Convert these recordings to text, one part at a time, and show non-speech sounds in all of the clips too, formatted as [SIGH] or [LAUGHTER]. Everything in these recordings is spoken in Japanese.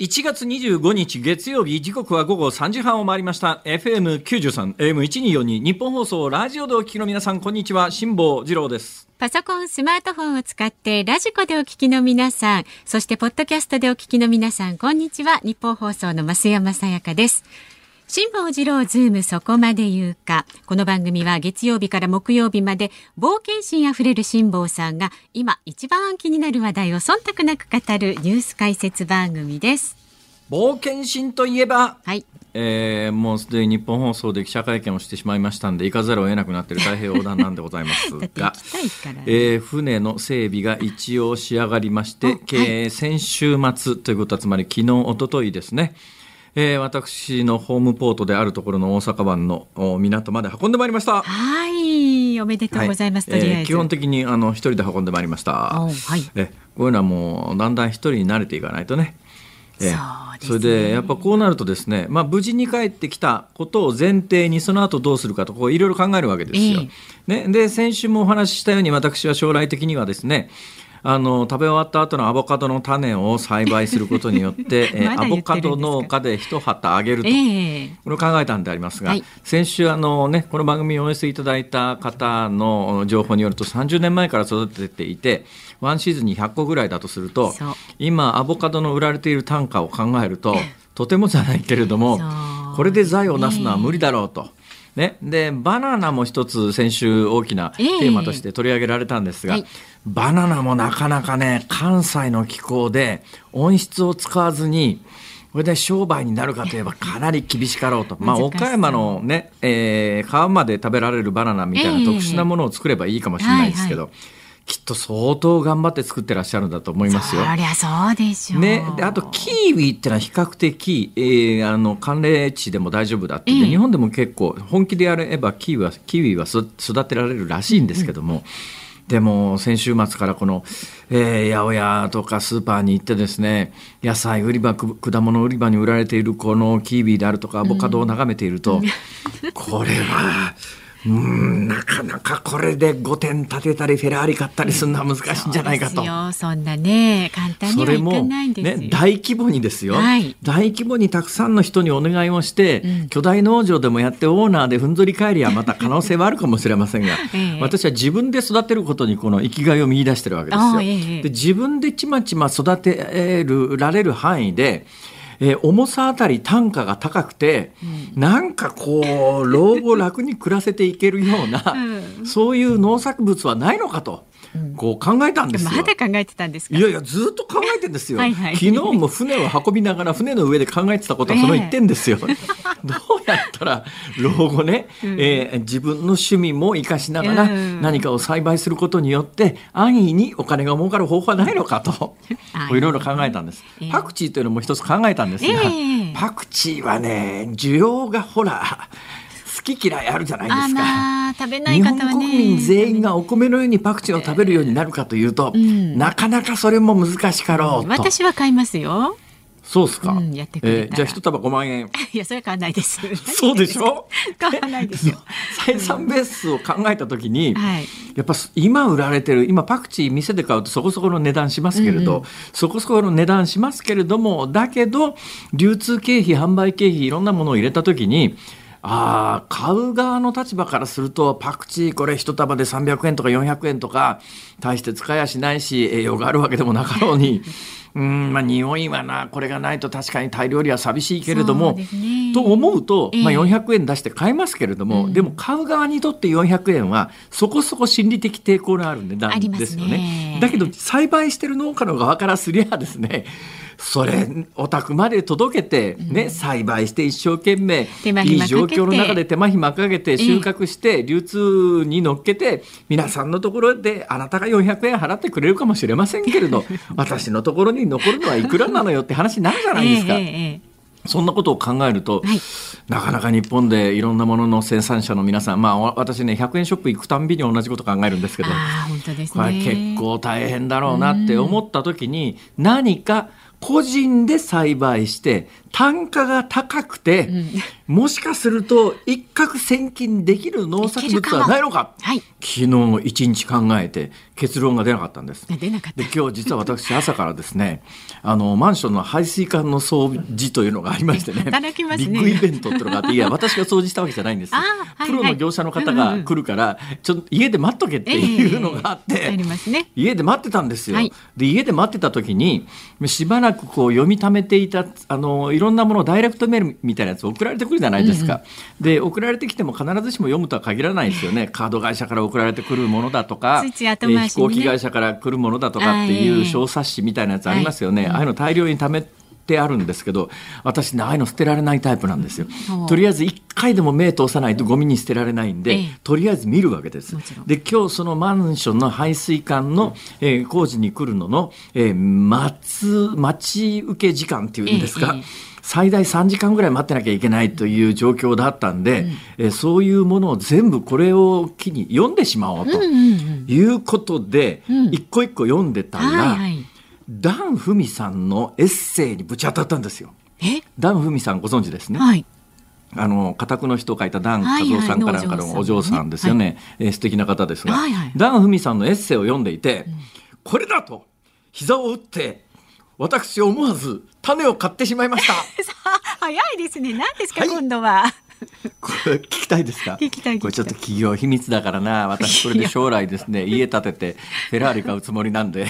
1月25日月曜日時刻は午後3時半を回りました FM93 AM1242 ニッポン放送ラジオでお聞きの皆さんこんにちは辛坊治郎ですパソコン、スマートフォンを使ってラジコでお聞きの皆さん、そしてポッドキャストでお聞きの皆さん、こんにちは。ニッポン放送の増山さやかです。辛坊治郎ズームそこまで言うか。この番組は月曜日から木曜日まで冒険心あふれる辛坊さんが今一番気になる話題を忖度なく語るニュース解説番組です。冒険心といえば、はい。えーもうすでに日本放送で記者会見をしてしまいましたんで行かざるを得なくなっている太平洋横断なんでございますが。[LAUGHS] えー船の整備が一応仕上がりまして、おはいえー先週末ということはつまり昨日一昨日ですね、えー私のホームポートであるところの大阪湾のお港まで運んでまいりました。はい。おめでとうございます。はいえー基本的にあの一人で運んでまいりました。おはい。えこういうのはもうだんだん一人に慣れていかないとね。えそれでやっぱこうなるとですね、まあ、無事に帰ってきたことを前提にその後どうするかとこういろいろ考えるわけですよ。ね、で先週もお話ししたように私は将来的にはですねあの食べ終わった後のアボカドの種を栽培することによって、[LAUGHS] えアボカド農家で一旗あげると。ええ。これを考えたんでありますが、はい。先週あの、ね、この番組をお寄せいただいた方の情報によると30年前から育てていてワンシーズンに100個ぐらいだとすると今アボカドの売られている単価を考えるととてもじゃないけれどもこれで財を成すのは無理だろうと。ね、でバナナも一つ先週大きなテえ。えーマとして取り上げられたんですが、はい。バナナもなかなかね関西の気候で温室を使わずにこれで商売になるかといえばかなり厳しかろうと、まあ、岡山のね、えー皮まで食べられるバナナみたいなええ。特殊なものを作ればいいかもしれないですけど、はきっと相当頑張って作ってらっしゃるんだと思いますよ。そりゃそうでしょう。ね、であとキーウィってのは比較的、えーあの寒冷地でも大丈夫だって、でええ日本でも結構本気でやればキーウィはキウイはそ育てられるらしいんですけども、でも先週末からこの、えー八百屋とかスーパーに行ってですね野菜売り場く果物売り場に売られているこのキーウィであるとかアボカドを眺めていると、これは。うんなかなかこれで5点立てたりフェラーリ買ったりするのは難しいんじゃないかと。そんなね簡単にはいかそれも、ないんですよ。ね、大規模にですよ、はい。大規模にたくさんの人にお願いをして、うん。巨大農場でもやってオーナーでふんぞり返りはまた可能性はあるかもしれませんが、[LAUGHS] ええ。私は自分で育てることにこの生きがいを見出してるわけですよ。ええ。で自分でちまちま育てるられる範囲でえー重さあたり単価が高くて、なんかこう老後楽に暮らせていけるような、うそういう農作物はないのかと、こう考えたんですよ。まだ考えてたんですか？いやいやずっと考えてんですよ。はいはい。昨日も船を運びながら船の上で考えてたことはその一点ですよ、どうやったら老後ね、えー自分の趣味も生かしながらうん。何かを栽培することによって安易にお金が儲かる方法はないのかと。いろいろ考えたんです。ええ。パクチーというのも一つ考えたんですが、ええ。パクチーはね需要がほら好き嫌いあるじゃないですか。食べない日方はね。本国民全員がお米のようにパクチーを食べるようになるかというと、んなかなかそれも難しかろうと。私は買いますよ。そうですか。うんやってくれたらえーじゃあ一束5万円。[LAUGHS] いやそれは買わないです。[LAUGHS] そうでしょ？[LAUGHS] 買わないですよ。採算ベースを考えたときに、はい。やっぱ今売られてる今パクチー店で買うとそこそこの値段しますけれど、そこそこの値段しますけれどもだけど流通経費販売経費いろんなものを入れた時にあー買う側の立場からするとパクチーこれ一束で300円とか400円とか大して使いやしないし栄養があるわけでもなかろうに。[LAUGHS] うん。まあ匂いはなこれがないと確かにタイ料理は寂しいけれどもね。と思うと、まあ、ええ400円出して買えますけれども、でも買う側にとって400円はそこそこ心理的抵抗のある値段ですよね。ね。だけど栽培してる農家の側からすりゃですねそれお宅まで届けて、ね栽培して一生懸命いい状況の中で手間暇かけて収穫して流通に乗っけて皆さんのところであなたが400円払ってくれるかもしれませんけれど [LAUGHS] 私のところに残るのはいくらなのよって話になるじゃないですか。ええええそんなことを考えると、はい。なかなか日本でいろんなものの生産者の皆さん、まあ、わ私ね100円ショップ行くたんびに同じこと考えるんですけどああ本当ですね。これ結構大変だろうなって思った時に何か個人で栽培して単価が高くて、もしかすると一攫千金できる農作物はないのか？はい。昨日一日考えて結論が出なかったんです。出なかった。で今日実は私朝からですね [LAUGHS] あのマンションの排水管の掃除というのがありましてね働きますね。ビッグイベントっていうのがあって [LAUGHS] いや私が掃除したわけじゃないんですはいはい。プロの業者の方が来るから、ちょっと家で待っとけっていうのがあって、ええありますね。家で待ってたんですよ。はい。で家で待ってた時にしばらくこう読み溜めていたあのいろんなものをダイレクトメールみたいなやつ送られてくるじゃないですか。で送られてきても必ずしも読むとは限らないですよね。カード会社から送られてくるものだとか、ね。飛行機会社から来るものだとかっていう小冊子みたいなやつありますよね。ああいうの大量に貯めてあるんですけど私ねああいうの捨てられないタイプなんですよ。ほう。とりあえず一回でも目通さないとゴミに捨てられないんで、ええ。とりあえず見るわけです。で今日そのマンションの排水管の、えー工事に来るのの、えー待つ待ち受け時間っていうんですか、え最大3時間ぐらい待ってなきゃいけないという状況だったんで、えーそういうものを全部これを機に読んでしまおうとうんうんうん。いうことで、うん。一個一個読んでたら、はいはい。ダン・フミさんのエッセイにぶち当たったんですよ。え？ダン・フミさんご存知ですね？はい。あの家宅の人を書いたダン・はいはい。和夫さんかなんかのお嬢さんですよね、えー素敵な方ですが、はいはい。ダン・フミさんのエッセイを読んでいて、これだと膝を打って私思わず種を買ってしまいました。[LAUGHS] さあ早いですね。何ですか、はい。今度はこれ聞きたいですか？聞きたいこれちょっと企業秘密だからな。私これで将来ですね家建ててフェラーリ買うつもりなんで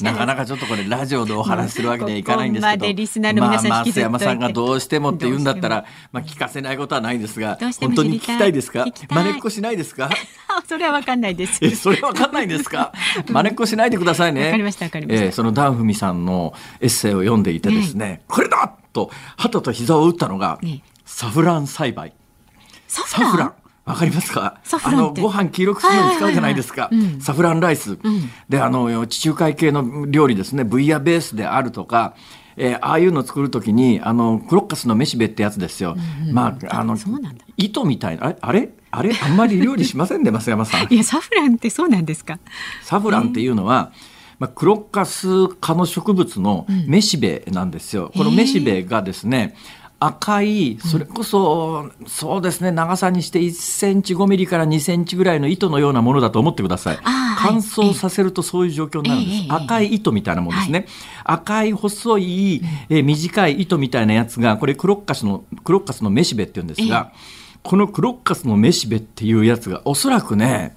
なかなかちょっとこれラジオでお話しするわけにはいかないんですけど。までリスナーの皆さんまあ、増山さんがどうしてもって言うんだったどらまあ聞かせないことはないんですが本当に聞きたいですか？聞きたい。真似っこしないですか？あ [LAUGHS] それはわかんないです。えそれわかんないんですか？真似っこしないでくださいね。わかりましたわかりました。えーそのダンフミさんのエッセイを読んでいてですね、これだと旗と膝を打ったのが、ねサフラン栽培。ササフラン。わかりますか？サフランって？あのご飯黄色くするのに使うじゃないですか、はいはいはいはいうん。サフランライス、であの地中海系の料理ですね。ブイヤベースであるとかえーああいうの作るときにあのクロッカスのめしべってやつですよ、まああのそうなんだ。糸みたいな。あれ？あれ？あれ？あんまり料理しませんね増山さん。[LAUGHS] いやサフランってそうなんですか？サフランっていうのは、まあ、クロッカス科の植物のめしべなんですよ。このめしべがですね、赤い、それこそ、そうですね、長さにして1センチ5ミリから2センチぐらいの糸のようなものだと思ってください。乾燥させるとそういう状況になるんです。赤い糸みたいなもんですね。赤い細い、えー短い糸みたいなやつが、これクロッカスの、クロッカスのめしべって言うんですが、このクロッカスのめしべっていうやつがおそらくね、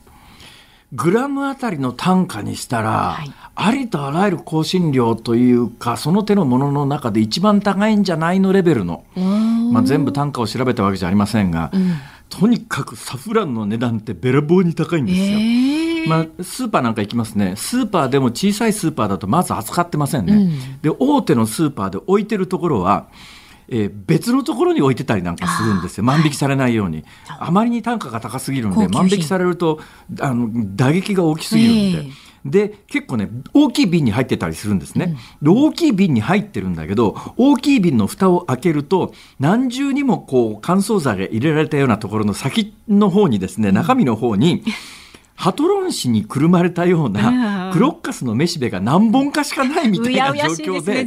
グラムあたりの単価にしたら、はい。ありとあらゆる香辛料というかその手のものの中で一番高いんじゃないのレベルの、まあ、全部単価を調べたわけじゃありませんが、とにかくサフランの値段ってべらぼうに高いんですよ。ええまあ、スーパーなんか行きますね。スーパーでも小さいスーパーだとまず扱ってませんね、で大手のスーパーで置いてるところは、えー別のところに置いてたりなんかするんですよ。万引きされないように。あまりに単価が高すぎるんで万引きされるとあの打撃が大きすぎるんで。ええ。で結構ね大きい瓶に入ってたりするんですね、で大きい瓶に入ってるんだけど大きい瓶の蓋を開けると何重にもこう乾燥剤が入れられたようなところの先の方にですね中身の方に、[LAUGHS] ハトロン紙にくるまれたよううんなクロッカスのめしべが何本かしかないみたいな状況で。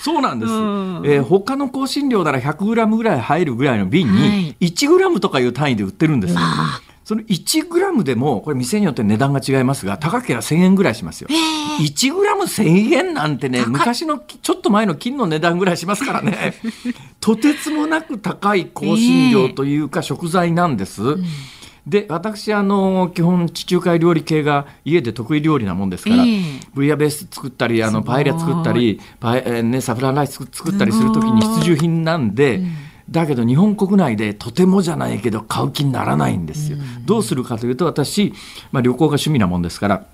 そうなんです。うんえー他の香辛料なら 100g ぐらい入るぐらいの瓶はにい 1g とかいう単位で売ってるんですよわあ。その 1g でも、これ店によって値段が違いますが、高ければ1000円ぐらいしますよ。ええ 1g1000 円なんてね、昔のきちょっと前の金の値段ぐらいしますからね。[LAUGHS] とてつもなく高い香辛料というか食材なんです。で私あの基本地中海料理系が家で得意料理なもんですから、ええ。ブイヤベース作ったりあのパエリア作ったりパエ、えーね、サフランライス作ったりする時に必需品なんで、だけど日本国内でとてもじゃないけど買う気にならないんですよ。どうするかというと私、まあ、旅行が趣味なもんですから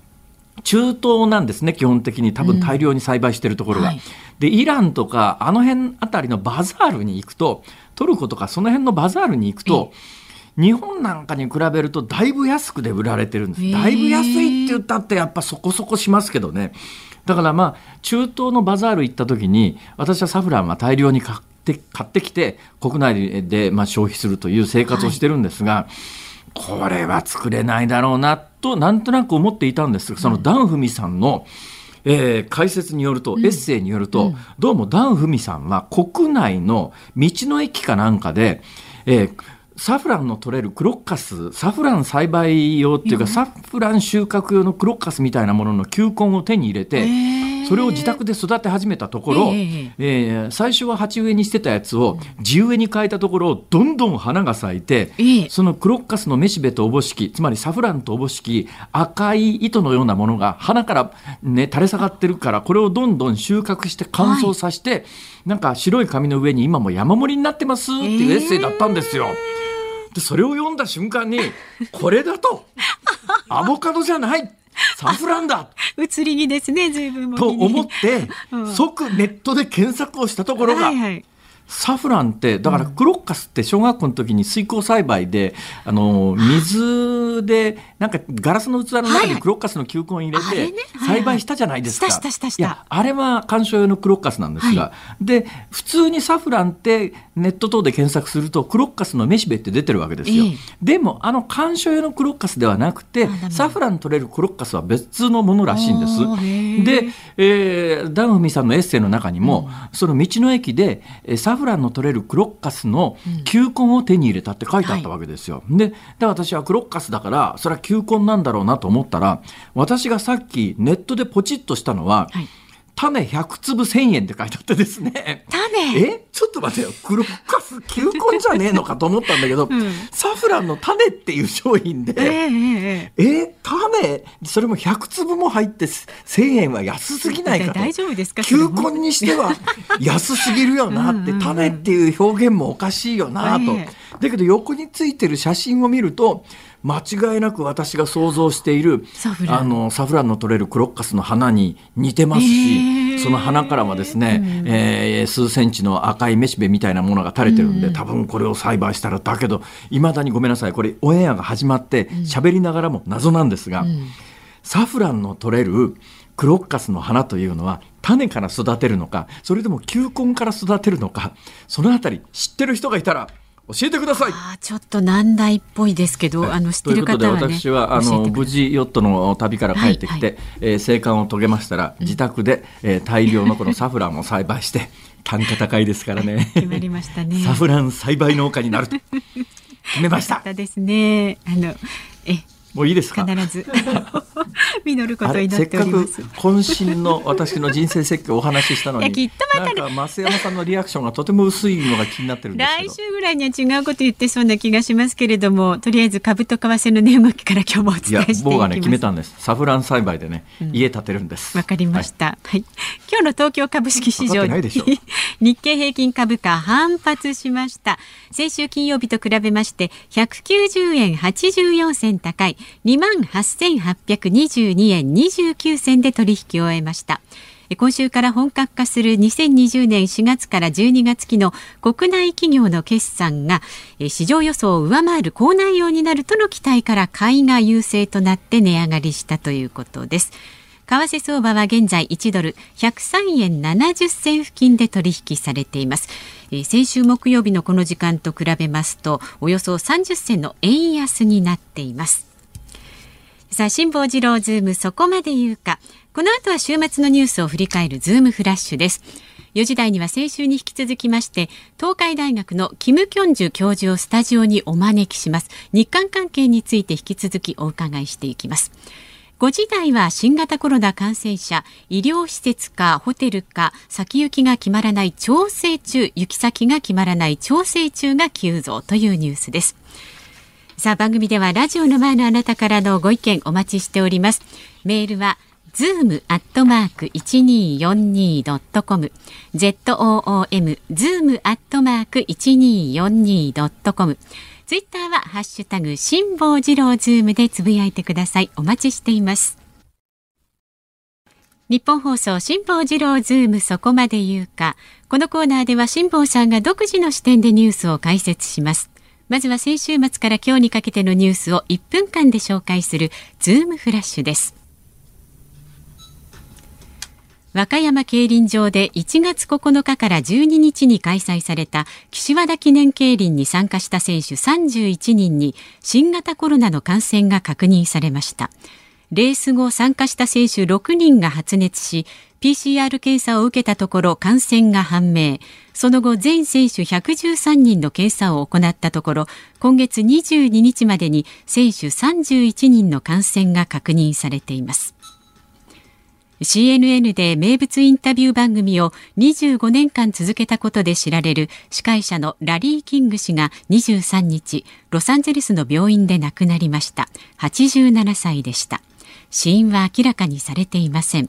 中東なんですね、基本的に。多分大量に栽培しているところが。うんはい、で、イランとか、あの辺あたりのバザールに行くと、トルコとかその辺のバザールに行くと、日本なんかに比べるとだいぶ安くで売られてるんです。だいぶ安いって言ったってやっぱそこそこしますけどね。だからまあ中東のバザール行った時に私はサフランは大量に買って買ってきて国内でまあ消費するという生活をしてるんですが、はい、これは作れないだろうなとなんとなく思っていたんですがそのダンフミさんの、えー、解説によると、エッセイによると、うん、どうもダン・フミさんは国内の道の駅かなんかで、えー、サフランの取れるクロッカス、サフラン栽培用っていうか、サフラン収穫用のクロッカスみたいなものの球根を手に入れて、それを自宅で育て始めたところ、えー、えー、最初は鉢植えにしてたやつを地植えに変えたところ、どんどん花が咲いて、えー、そのクロッカスのめしべとおぼしき、つまりサフランとおぼしき、赤い糸のようなものが花からね、垂れ下がってるから、これをどんどん収穫して乾燥させて、はい、なんか白い紙の上に今も山盛りになってますっていうエッセイだったんですよ。えーでそれを読んだ瞬間にこれだと [LAUGHS] アボカドじゃないサフランだ。移り気ですね随分と思って、即ネットで検索をしたところが、はいはいサフランってだからクロッカスって小学校の時に水耕栽培であの水でなんかガラスの器の中にクロッカスの球根入れて栽培したじゃないですか。いやあれは観賞用のクロッカスなんですが、で普通にサフランってネット等で検索するとクロッカスのめしべって出てるわけですよ。でもあの観賞用のクロッカスではなくてサフラン取れるクロッカスは別のものらしいんです。で、えー、ダウンフミさんのエッセイの中にも、その道の駅でサフランの取れるクロッカスの球根を手に入れたって書いてあったわけですよ。うん、でで私はクロッカスだからそれは球根なんだろうなと思ったら私がさっきネットでポチッとしたのは、はい種100粒1000円って書いてあってですね。種？え？ちょっと待ってよ。クロッカス球根じゃねえのかと思ったんだけど、うん、サフランの種っていう商品で、えー、えー、種？それも100粒も入って1000円は安すぎないかと。大丈夫ですか？球根にしては安すぎるよなって、種っていう表現もおかしいよなと。だけど横についてる写真を見ると、間違いなく私が想像しているあのサフランの取れるクロッカスの花に似てますし、その花からはですね、うん、えー、数センチの赤いめしべみたいなものが垂れてるんで、うん、多分これを栽培したらだけどいまだにごめんなさい。これオンエアが始まって喋りながらも謎なんですが、うん、サフランの取れるクロッカスの花というのは種から育てるのかそれとも球根から育てるのかそのあたり知ってる人がいたら教えてください。あちょっと難題っぽいですけど、あの知ってる方は、ね、私はあの無事ヨットの旅から帰ってきて、はいはい、えー、生還を遂げましたら自宅で、えー、大量のこのサフランを栽培して単価高いですからね。[LAUGHS] 決まりましたね。サフラン栽培農家になると決めました。[LAUGHS] ですね。あのえもういいですか？必ず。[LAUGHS] 実ること祈っております。せっかく渾身の私の人生設計をお話ししたのにきっとまた、ね、なんか増山さんのリアクションがとても薄いのが気になってるんです来週ぐらいには違うこと言ってそうな気がしますけれどもとりあえず株と為替の値動きから今日もお伝えしていきます。僕がね決めたんです。サフラン栽培でね、うん、家建てるんです。わかりました、はい、はい、今日の東京株式市場 [LAUGHS] 日経平均株価反発しました。先週金曜日と比べまして190円84銭高い2万8822円29銭で取引を終えました。今週から本格化する2020年4月から12月期の国内企業の決算が市場予想を上回る高内容になるとの期待から買いが優勢となって値上がりしたということです。為替相場は現在1ドル103円70銭付近で取引されています。先週木曜日のこの時間と比べますとおよそ30銭の円安になっています。さあ辛坊治郎ズームそこまで言うか。この後は週末のニュースを振り返るズームフラッシュです。4時台には先週に引き続きまして東海大学のキム・キョンジュ教授をスタジオにお招きします。日韓関係について引き続きお伺いしていきます。5時台は新型コロナ感染者医療施設かホテルか先行きが決まらない調整中行き先が決まらない調整中が急増というニュースです。さあ番組ではラジオの前のあなたからのご意見お待ちしております。メールはズームアットマーク一二四二ドットコム z o o m ズームアットマーク一二四二ドットコムツイッターはハッシュタグ辛坊治郎ズームでつぶやいてください。お待ちしています。ニッポン放送辛坊治郎ズームそこまで言うか。このコーナーでは辛坊さんが独自の視点でニュースを解説します。まずは先週末から今日にかけてのニュースを1分間で紹介するズームフラッシュです。和歌山競輪場で1月9日から12日に開催された岸和田記念競輪に参加した選手31人に新型コロナの感染が確認されました。レース後参加した選手6人が発熱し PCR 検査を受けたところ感染が判明。その後全選手113人の検査を行ったところ今月22日までに選手31人の感染が確認されています。CNN で名物インタビュー番組を25年間続けたことで知られる司会者のラリー・キング氏が23日ロサンゼルスの病院で亡くなりました。87歳でした。死因は明らかにされていません。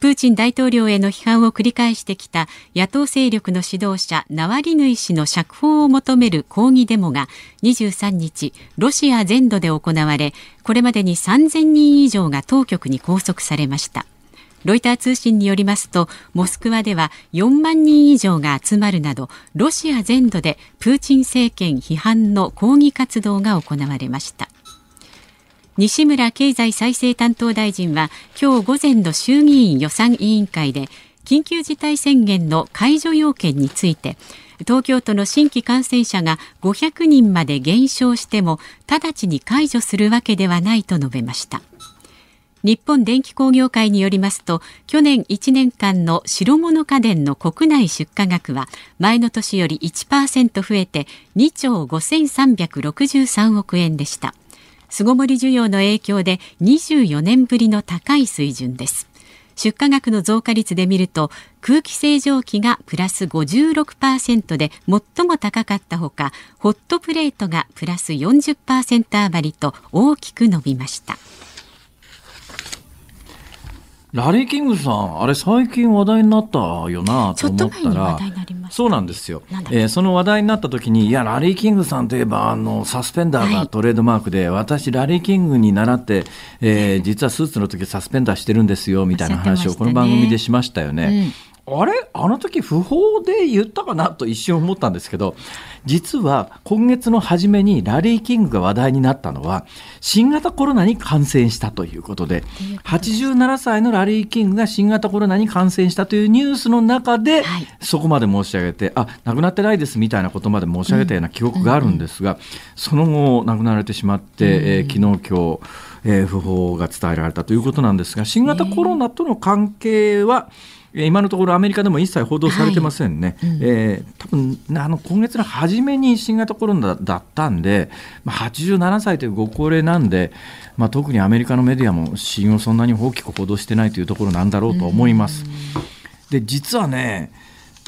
プーチン大統領への批判を繰り返してきた野党勢力の指導者ナワリヌイ氏の釈放を求める抗議デモが23日ロシア全土で行われこれまでに3000人以上が当局に拘束されました。ロイター通信によりますとモスクワでは4万人以上が集まるなどロシア全土でプーチン政権批判の抗議活動が行われました。西村経済再生担当大臣は今日午前の衆議院予算委員会で緊急事態宣言の解除要件について東京都の新規感染者が500人まで減少しても直ちに解除するわけではないと述べました。日本電機工業会によりますと去年1年間の白物家電の国内出荷額は前の年より1%増えて2兆5363億円でした。巣ごもり需要の影響で24年ぶりの高い水準です。出荷額の増加率で見ると空気清浄機がプラス56%で最も高かったほかホットプレートがプラス40%余りと大きく伸びました。ラリー・キングさん、あれ最近話題になったよなと思ったら、そうなんですよ、えー、その話題になった時に、いや、ラリー・キングさんといえば、あの、サスペンダーがトレードマークで、はい、私、ラリー・キングに習って、えー、実はスーツの時サスペンダーしてるんですよ、みたいな話をこの番組でしましたよね。あれ？あの時不法で言ったかなと一瞬思ったんですけど、実は今月の初めにラリー・キングが話題になったのは、新型コロナに感染したということで、87歳のラリー・キングが新型コロナに感染したというニュースの中で、そこまで申し上げて、あ、亡くなってないですみたいなことまで申し上げたような記憶があるんですが、その後亡くなられてしまって、えー、昨日今日、えー、訃報が伝えられたということなんですが、新型コロナとの関係は、今のところアメリカでも一切報道されてませんね、はい。うん、えー、多分あの今月の初めに新型コロナだったんで、まあ、87歳というご高齢なんで、まあ、特にアメリカのメディアも死因をそんなに大きく報道してないというところなんだろうと思います。で実はね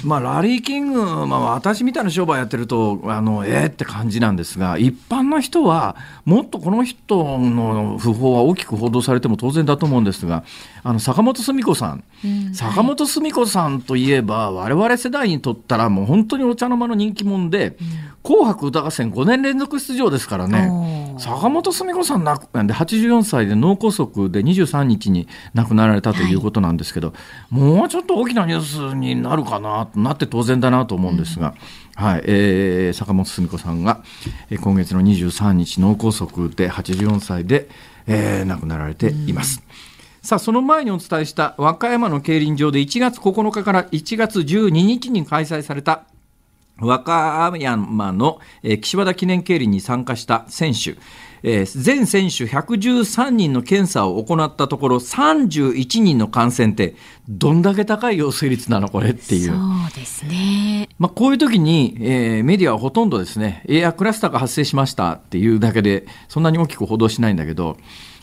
まあ、ラリー・キング、まあ、私みたいな商売やってると、あの、えー、って感じなんですが、一般の人は、もっとこの人の訃報は大きく報道されても当然だと思うんですが、あの、坂本澄子さん、うん、坂本澄子さんといえば、我々世代にとったらもう本当にお茶の間の人気者で、うん、紅白歌合戦5年連続出場ですからね、坂本澄子さんなで84歳で脳梗塞で23日に亡くなられたということなんですけど、はい、もうちょっと大きなニュースになるかななって当然だなと思うんですが、うん、はい。えー、坂本澄子さんが、えー、今月の23日脳梗塞で84歳で、えー、亡くなられています。うんさあ、その前にお伝えした和歌山の競輪場で1月9日から1月12日に開催された和歌山の、えー、岸和田記念競輪に参加した選手、えー、全選手113人の検査を行ったところ31人の感染ってどんだけ高い陽性率なのこれっていう。そうですね。まあこういう時に、えー、メディアはほとんどですね、エアクラスターが発生しましたっていうだけでそんなに大きく報道しないんだけど、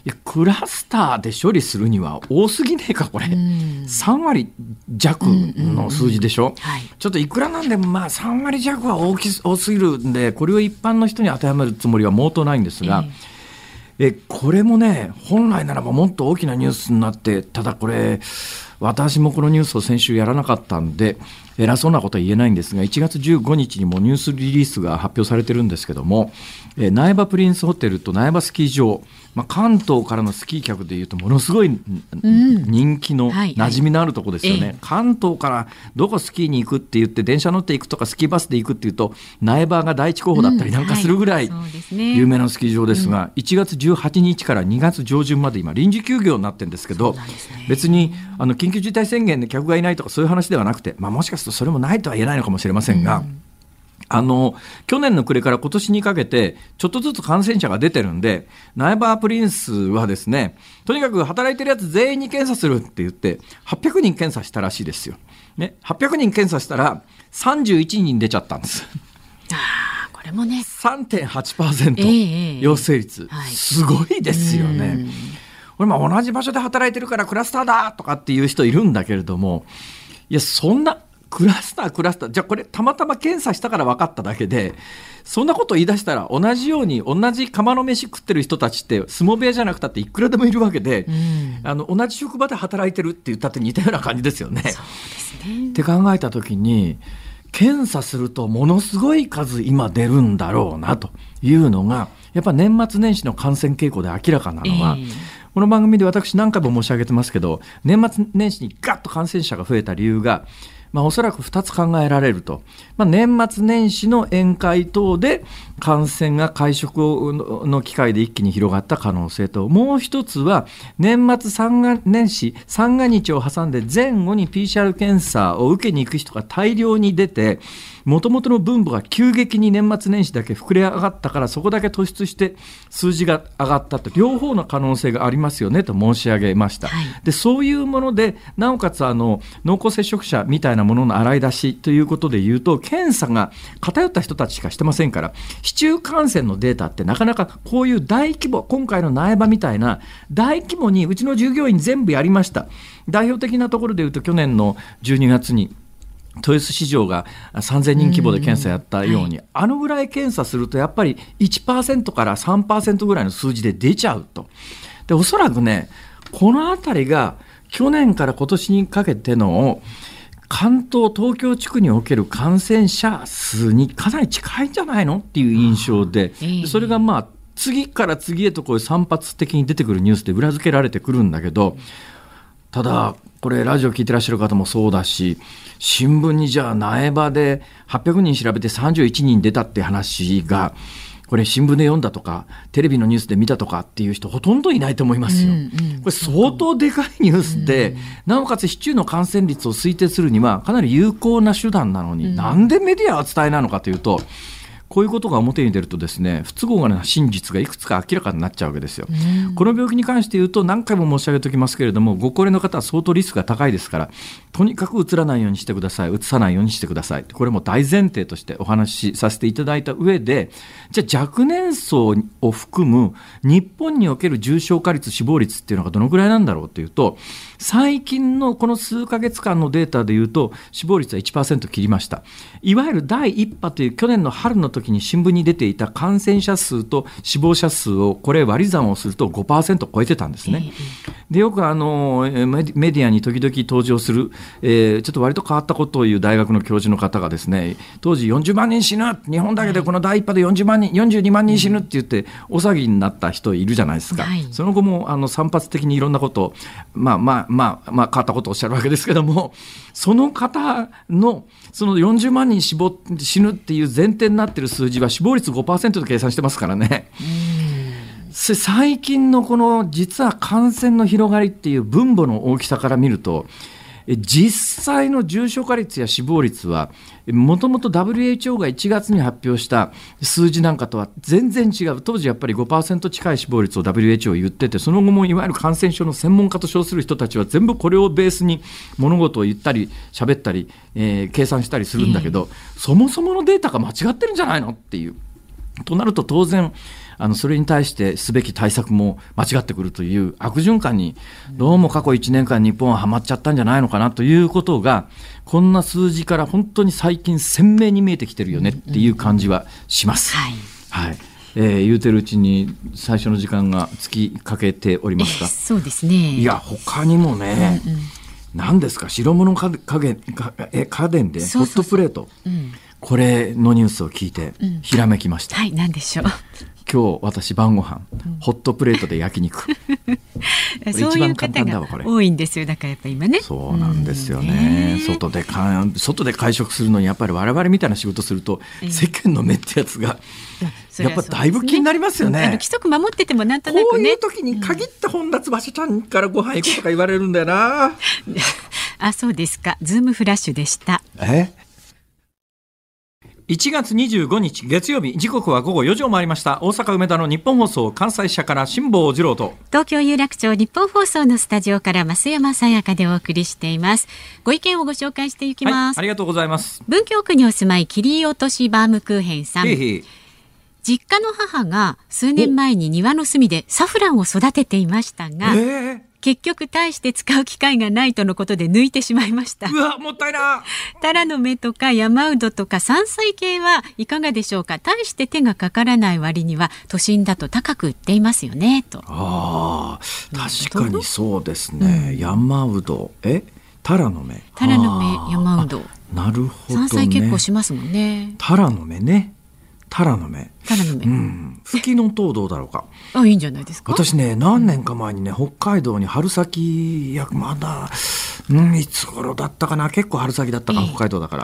いやクラスターで処理するには多すぎねえかこれ、うん、3割弱の数字でしょ、うんうんうん。はい、ちょっといくらなんでもまあ3割弱は大き多すぎるんでこれを一般の人に当てはめるつもりは毛頭ないんですが、えー、えこれもね本来ならばもっと大きなニュースになってただこれ私もこのニュースを先週やらなかったんで偉そうなことは言えないんですが1月15日にもニュースリリースが発表されてるんですけども、えー、苗場プリンスホテルと苗場スキー場、まあ、関東からのスキー客でいうとものすごい人気の馴染みのあるところですよね、はいはい、関東からどこスキーに行くって言って電車乗って行くとかスキーバスで行くっていうと苗場が第一候補だったりなんかするぐらい有名なスキー場ですが、1月18日から2月上旬まで今臨時休業になってるんですけど別にあの緊急事態宣言で客がいないとかそういう話ではなくて、まあ、もしかするとそれもないとは言えないのかもしれませんが。うんあの、去年の暮れから今年にかけて、ちょっとずつ感染者が出てるんで、ナイバープリンスはですね、とにかく働いてるやつ全員に検査するって言って、800人検査したらしいですよ。ね、800人検査したら、31人出ちゃったんです。ああ、これもね。3.8%、えー、陽性率、はい、すごいですよね。これまあ同じ場所で働いてるからクラスターだとかっていう人いるんだけれども、いや、そんな、クラスター、クラスター。じゃあこれたまたま検査したから分かっただけで、そんなこと言い出したら同じように同じ釜の飯食ってる人たちって相撲部屋じゃなくたっていくらでもいるわけで、うん、あの同じ職場で働いてるって言ったって似たような感じですよね。そうですねって考えた時に、検査するとものすごい数今出るんだろうなというのが、やっぱ年末年始の感染傾向で明らかなのは、えーこの番組で私何回も申し上げてますけど年末年始にガッと感染者が増えた理由がまあ、おそらく2つ考えられると、まあ、年末年始の宴会等で感染が会食の機会で一気に広がった可能性と。もう一つは年末三が年始三が日を挟んで前後に PCR 検査を受けに行く人が大量に出てもともとの分母が急激に年末年始だけ膨れ上がったからそこだけ突出して数字が上がったと。両方の可能性がありますよねと申し上げました、はい、でそういうものでなおかつあの濃厚接触者みたいなものの洗い出しということでいうと検査が偏った人たちしかしてませんから市中感染のデータってなかなかこういう大規模今回の苗場みたいな大規模にうちの従業員全部やりました代表的なところでいうと去年の12月に豊洲市場が3000人規模で検査やったように、はい、あのぐらい検査するとやっぱり1%から3%ぐらいの数字で出ちゃうと。でおそらくねこの辺りが去年から今年にかけての関東東京地区における感染者数にかなり近いんじゃないのっていう印象で、それがまあ次から次へとこういう散発的に出てくるニュースで裏付けられてくるんだけどただこれラジオ聞いてらっしゃる方もそうだし新聞にじゃあ苗場で800人調べて31人出たって話が、これ新聞で読んだとかテレビのニュースで見たとかっていう人ほとんどいないと思いますよ。うんうん、これ相当でかいニュースで、うん、なおかつ市中の感染率を推定するにはかなり有効な手段なのに、うん、なんでメディアは伝えないのかというとこういうことが表に出るとですね不都合な真実がいくつか明らかになっちゃうわけですよ。うん、この病気に関して言うと何回も申し上げておきますけれどもご高齢の方は相当リスクが高いですからとにかくうつらないようにしてくださいうつさないようにしてくださいこれも大前提としてお話しさせていただいた上でじゃあ若年層を含む日本における重症化率死亡率っていうのがどのぐらいなんだろうというと最近のこの数ヶ月間のデータでいうと死亡率は1%切りましたいわゆる第1波という去年の春の時に新聞に出ていた感染者数と死亡者数をこれ割り算をすると5%超えてたんですね。でよくあのメディアに時々登場する、えー、ちょっと割と変わったことを言う大学の教授の方がですね当時40万人死ぬ日本だけでこの第1波で40万人42万人死ぬって言って大騒ぎになった人いるじゃないですか、はい、その後もあの散発的にいろんなことをまあまあまあまあ変わったことをおっしゃるわけですけどもその方のその40万人死亡死ぬっていう前提になってる数字は死亡率5%で計算してますからね。最近のこの実は感染の広がりっていう分母の大きさから見ると実際の重症化率や死亡率はもともと WHO が1月に発表した数字なんかとは全然違う当時やっぱり5%近い死亡率を WHO 言っててその後もいわゆる感染症の専門家と称する人たちは全部これをベースに物事を言ったり喋ったり、えー、計算したりするんだけど、えー、そもそものデータが間違ってるんじゃないのっていう。となると当然あのそれに対してすべき対策も間違ってくるという悪循環にどうも過去1年間日本ははまっちゃったんじゃないのかなということがこんな数字から本当に最近鮮明に見えてきてるよねっていう感じはします。はい、はい。えー、言うてるうちに最初の時間が尽きかけておりますか、そうですね。いや他にもね、うんうん。何ですか？白物家家電かえ家電でホットプレート。うん。これのニュースを聞いてうん。ひらめきました、はい何でしょう今日私晩ご飯ホットプレートで焼肉。[LAUGHS] そういう一番簡方が単だわこれ。多いんですよだからやっぱ今ね。そうなんですようん。ね。外でか外で会食するのにやっぱり我々みたいな仕事すると、ええ。世間の目ってやつがやっぱだいぶ気になりますよね。そうですあの規則守っててもなんとなこくね。ういう時に限って本田翼ちゃんからご飯行くとか言われるんだよな。[LAUGHS] あそうですか。ズームフラッシュでした。え？1月25日月曜日時刻は午後4時を回りました。大阪梅田の日本放送関西支社から辛坊治郎と。東京有楽町日本放送のスタジオから増山さやかでお送りしています。ご意見をご紹介していきはいます、ありがとうございます。文京区にお住まい切り落としバームクーヘンさん。実家の母が数年前に庭の隅でサフランを育てていましたがえ結局大して使う機会がないとのことで抜いてしまいました。ー、うわもったいな。タラの芽とか山うどとか山菜系はいかがでしょうか？大して手がかからない割には都心だと高く売っていますよねと。あーなるほど確かにそうですね、山うどえ？タラの芽。タラのあ芽ー山うどなるほどね。山菜結構しますもんね。タラの芽ねタラの芽。タラの芽、うん。吹きの塔どうだろうか。あいいんじゃないですか？私ね何年か前にね北海道に春先いやまだ、うん、いつ頃だったかな。結構春先だったか、ええ。北海道だから、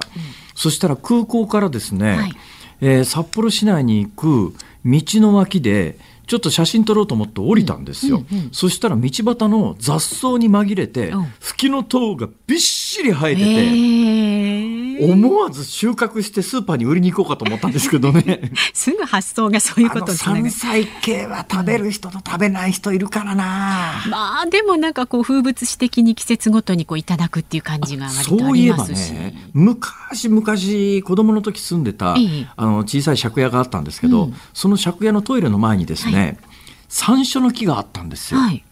そしたら空港からですね、はい。えー札幌市内に行く道の脇でちょっと写真撮ろうと思って降りたんですよ、うんうんうん。そしたら道端の雑草に紛れて、うん。フキの塔がびっしり生えてて、えー思わず収穫してスーパーに売りに行こうかと思ったんですけどね。[LAUGHS] すぐ発想がそういうことにつながる山菜系は食べる人と食べない人いるからな、まあでもなんかこう風物詩的に季節ごとにこういただくっていう感じが割とあそういえばりますし。ね。昔昔子供の時住んでた、ええ。あの小さい借家があったんですけど、うん。その借家のトイレの前にですね、山椒の木があったんですよ。はい。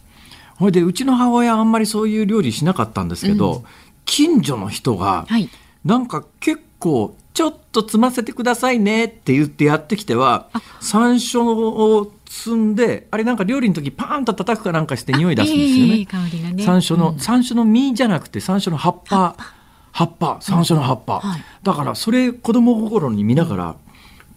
ほいでうちの母親はあんまりそういう料理しなかったんですけど、うん。近所の人がはい。なんか結構ちょっと摘ませてくださいねって言ってやってきては山椒を摘んであれなんか料理の時パーンと叩くかなんかして匂い出すんですよね。いい香りがね。山椒の、うん。山椒の実じゃなくて山椒の葉っぱ。葉っぱ。山椒の葉っぱ、はい。だからそれ子供心に見ながら、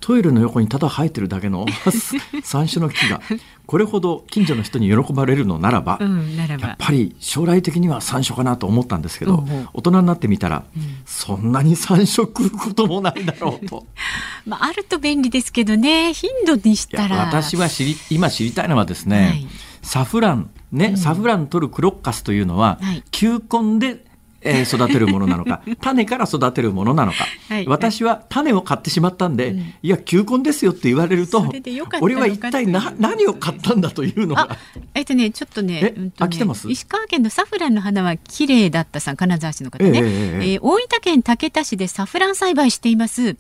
トイレの横にただ生えてるだけの [LAUGHS] 山椒の木がこれほど近所の人に喜ばれるのならば、うん、ならやっば。ぱり将来的には山椒かなと思ったんですけど、うんうん大人になってみたら、そんなに山椒食うこともないだろうと。[LAUGHS] まああると便利ですけどね、頻度にしたら。私は知り今知りたいのはですね、はいサフランね、うんサフラン取るクロッカスというのは、はい球根で、えー育てるものなのか [LAUGHS] 種から育てるものなのか、はい私は種を買ってしまったんで、うんいや球根ですよって言われると俺は一体な何を買ったんだというのあが、えっとね、ちょっとね、えうんとねあ来てます？石川県のサフランの花は綺麗だったさん、金沢市の方ね。えええー大分県竹田市でサフラン栽培しています。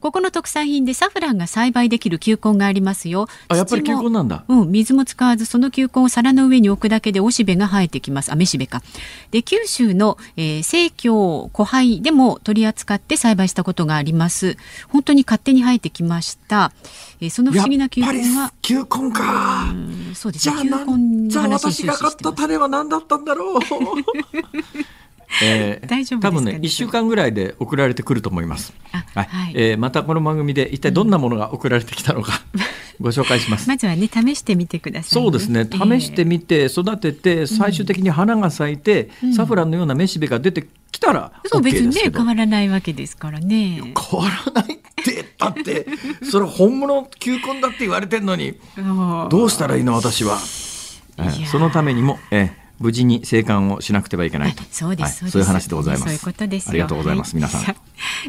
ここの特産品でサフランが栽培できる球根がありますよ。あやっぱり球根なんだ。うん、水も使わずその球根を皿の上に置くだけでおしべが生えてきます。あ、めしべか。で、九州の、えー、生協湖畔でも取り扱って栽培したことがあります。本当に勝手に生えてきました。えーその不思議な球根は、球根か。うんそうですね。球じゃあな根んじゃあ私が買った。種は何だったんだろう。[LAUGHS] えー大丈夫ですか？多分ねね1週間ぐらいで送られてくると思います。あはい。はい。えーまたこの番組で一体どんなものが送られてきたのか、ご紹介します。[LAUGHS] まずはね、試してみてください、そうですね。試してみて育てて最終的に花が咲いて、うん。サフランのようなめしべが出てきたらそう、別 OK にね変わらないわけですからね。変わらないって。だってそれ本物球根だって言われてんのに。[LAUGHS] どうしたらいいの私は、えーそのためにも、えー無事に生還をしなくてはいけないと。あそうです、はいそうです。そういう話でございます。そういうことでありがとうございます、は皆さん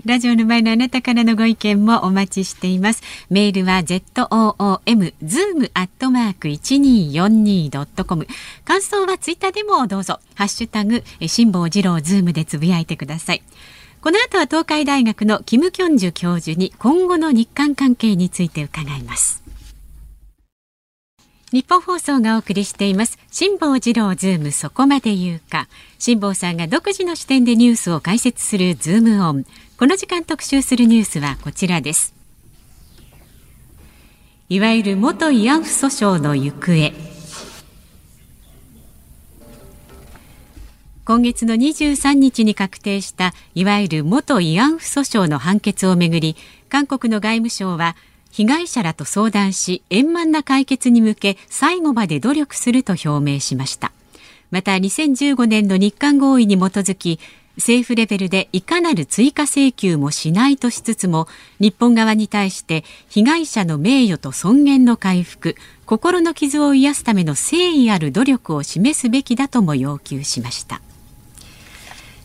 ラジオの前のあなたからのご意見もお待ちしています。メールは zoom zoom アットマーク 1242.com 感想はツイッターでもどうぞ。ハッシュタグえ辛坊治郎ズームでつぶやいてください。この後は東海大学のキム・キョンジュ教授に今後の日韓関係について伺いますニッポン放送がお送りしています。辛坊治郎ズームそこまで言うか。辛坊さんが独自の視点でニュースを解説するズームオン。この時間特集するニュースはこちらです。いわゆる元慰安婦訴訟の行方。今月の23日に確定したいわゆる元慰安婦訴訟の判決をめぐり韓国の外務省は被害者らと相談し円満な解決に向け最後まで努力すると表明しました。また2015年の日韓合意に基づき政府レベルでいかなる追加請求もしないとしつつも日本側に対して被害者の名誉と尊厳の回復心の傷を癒すための誠意ある努力を示すべきだとも要求しました。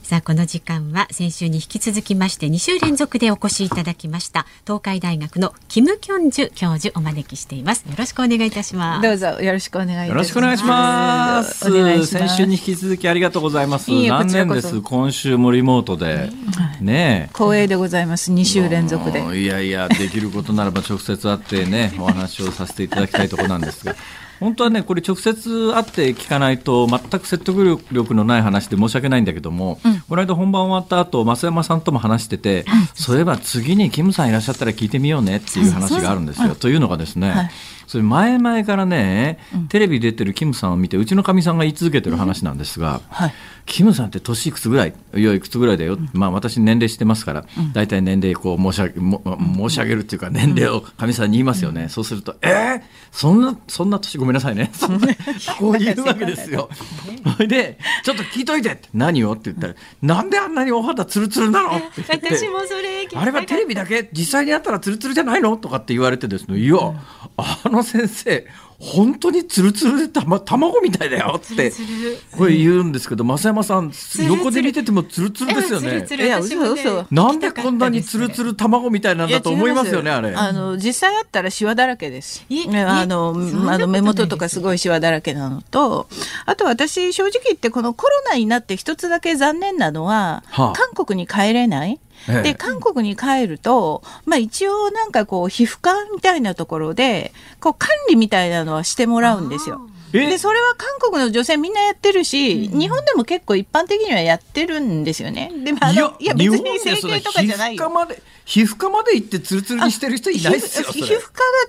さあこの時間は先週に引き続きまして2週連続でお越しいただきました東海大学のキム・キョンジュ教授お招きしています。よろしくお願いいたします。どうぞよろしくお願いよろしくお願いします。先週に引き続きありがとうございます。何年です？今週もリモートで、ね光栄でございます。2週連続で。いやいやできることならば直接会ってねお話をさせていただきたいところなんですが本当はね、これ直接会って聞かないと、全く説得力のない話で申し訳ないんだけども、うん、この間本番終わった後、増山さんとも話してて、うん、そういえば次にキムさんいらっしゃったら聞いてみようねっていう話があるんですよ。というのがですね、はいそれ前々からね、テレビ出てるキムさんを見てうちのかみさんが言い続けてる話なんですが、はい、キムさんって年いくつぐらい？いやいくつぐらいだよ、まあ私年齢してますから大体、年齢こう申し上げ申し上げるっていうか年齢をかみさんに言いますよね、そうすると「えー、そんなそんな年ごめんなさいね」[LAUGHS] こう言うわけですよ。それで「ちょっと聞いといて」って「何を?」って言ったら「なんであんなにお肌ツルツルなの?」って私もそれあれはテレビだけ？実際にあったらツルツルじゃないの？とかって言われてですね。いやあの先生本当につるつるでた、ま、卵みたいだよってこれ言うんですけど増山さん横で見ててもつるつるですよね。いや嘘嘘なんでこんなにつるつる卵みたいなんだと思いますよねあれ。あの実際あったらシワだらけです。あのあの目元とかすごいシワだらけなのとあと私正直言ってこのコロナになって一つだけ残念なのは、はあ、韓国に帰れない。で韓国に帰ると、まあ、一応なんかこう皮膚科みたいなところでこう管理みたいなのはしてもらうんですよ。でそれは韓国の女性みんなやってるし、うん、日本でも結構一般的にはやってるんですよね。でもあのいや別に整形とかじゃないよ。皮膚科まで行ってツルツルにしてる人いないですよ。皮膚科が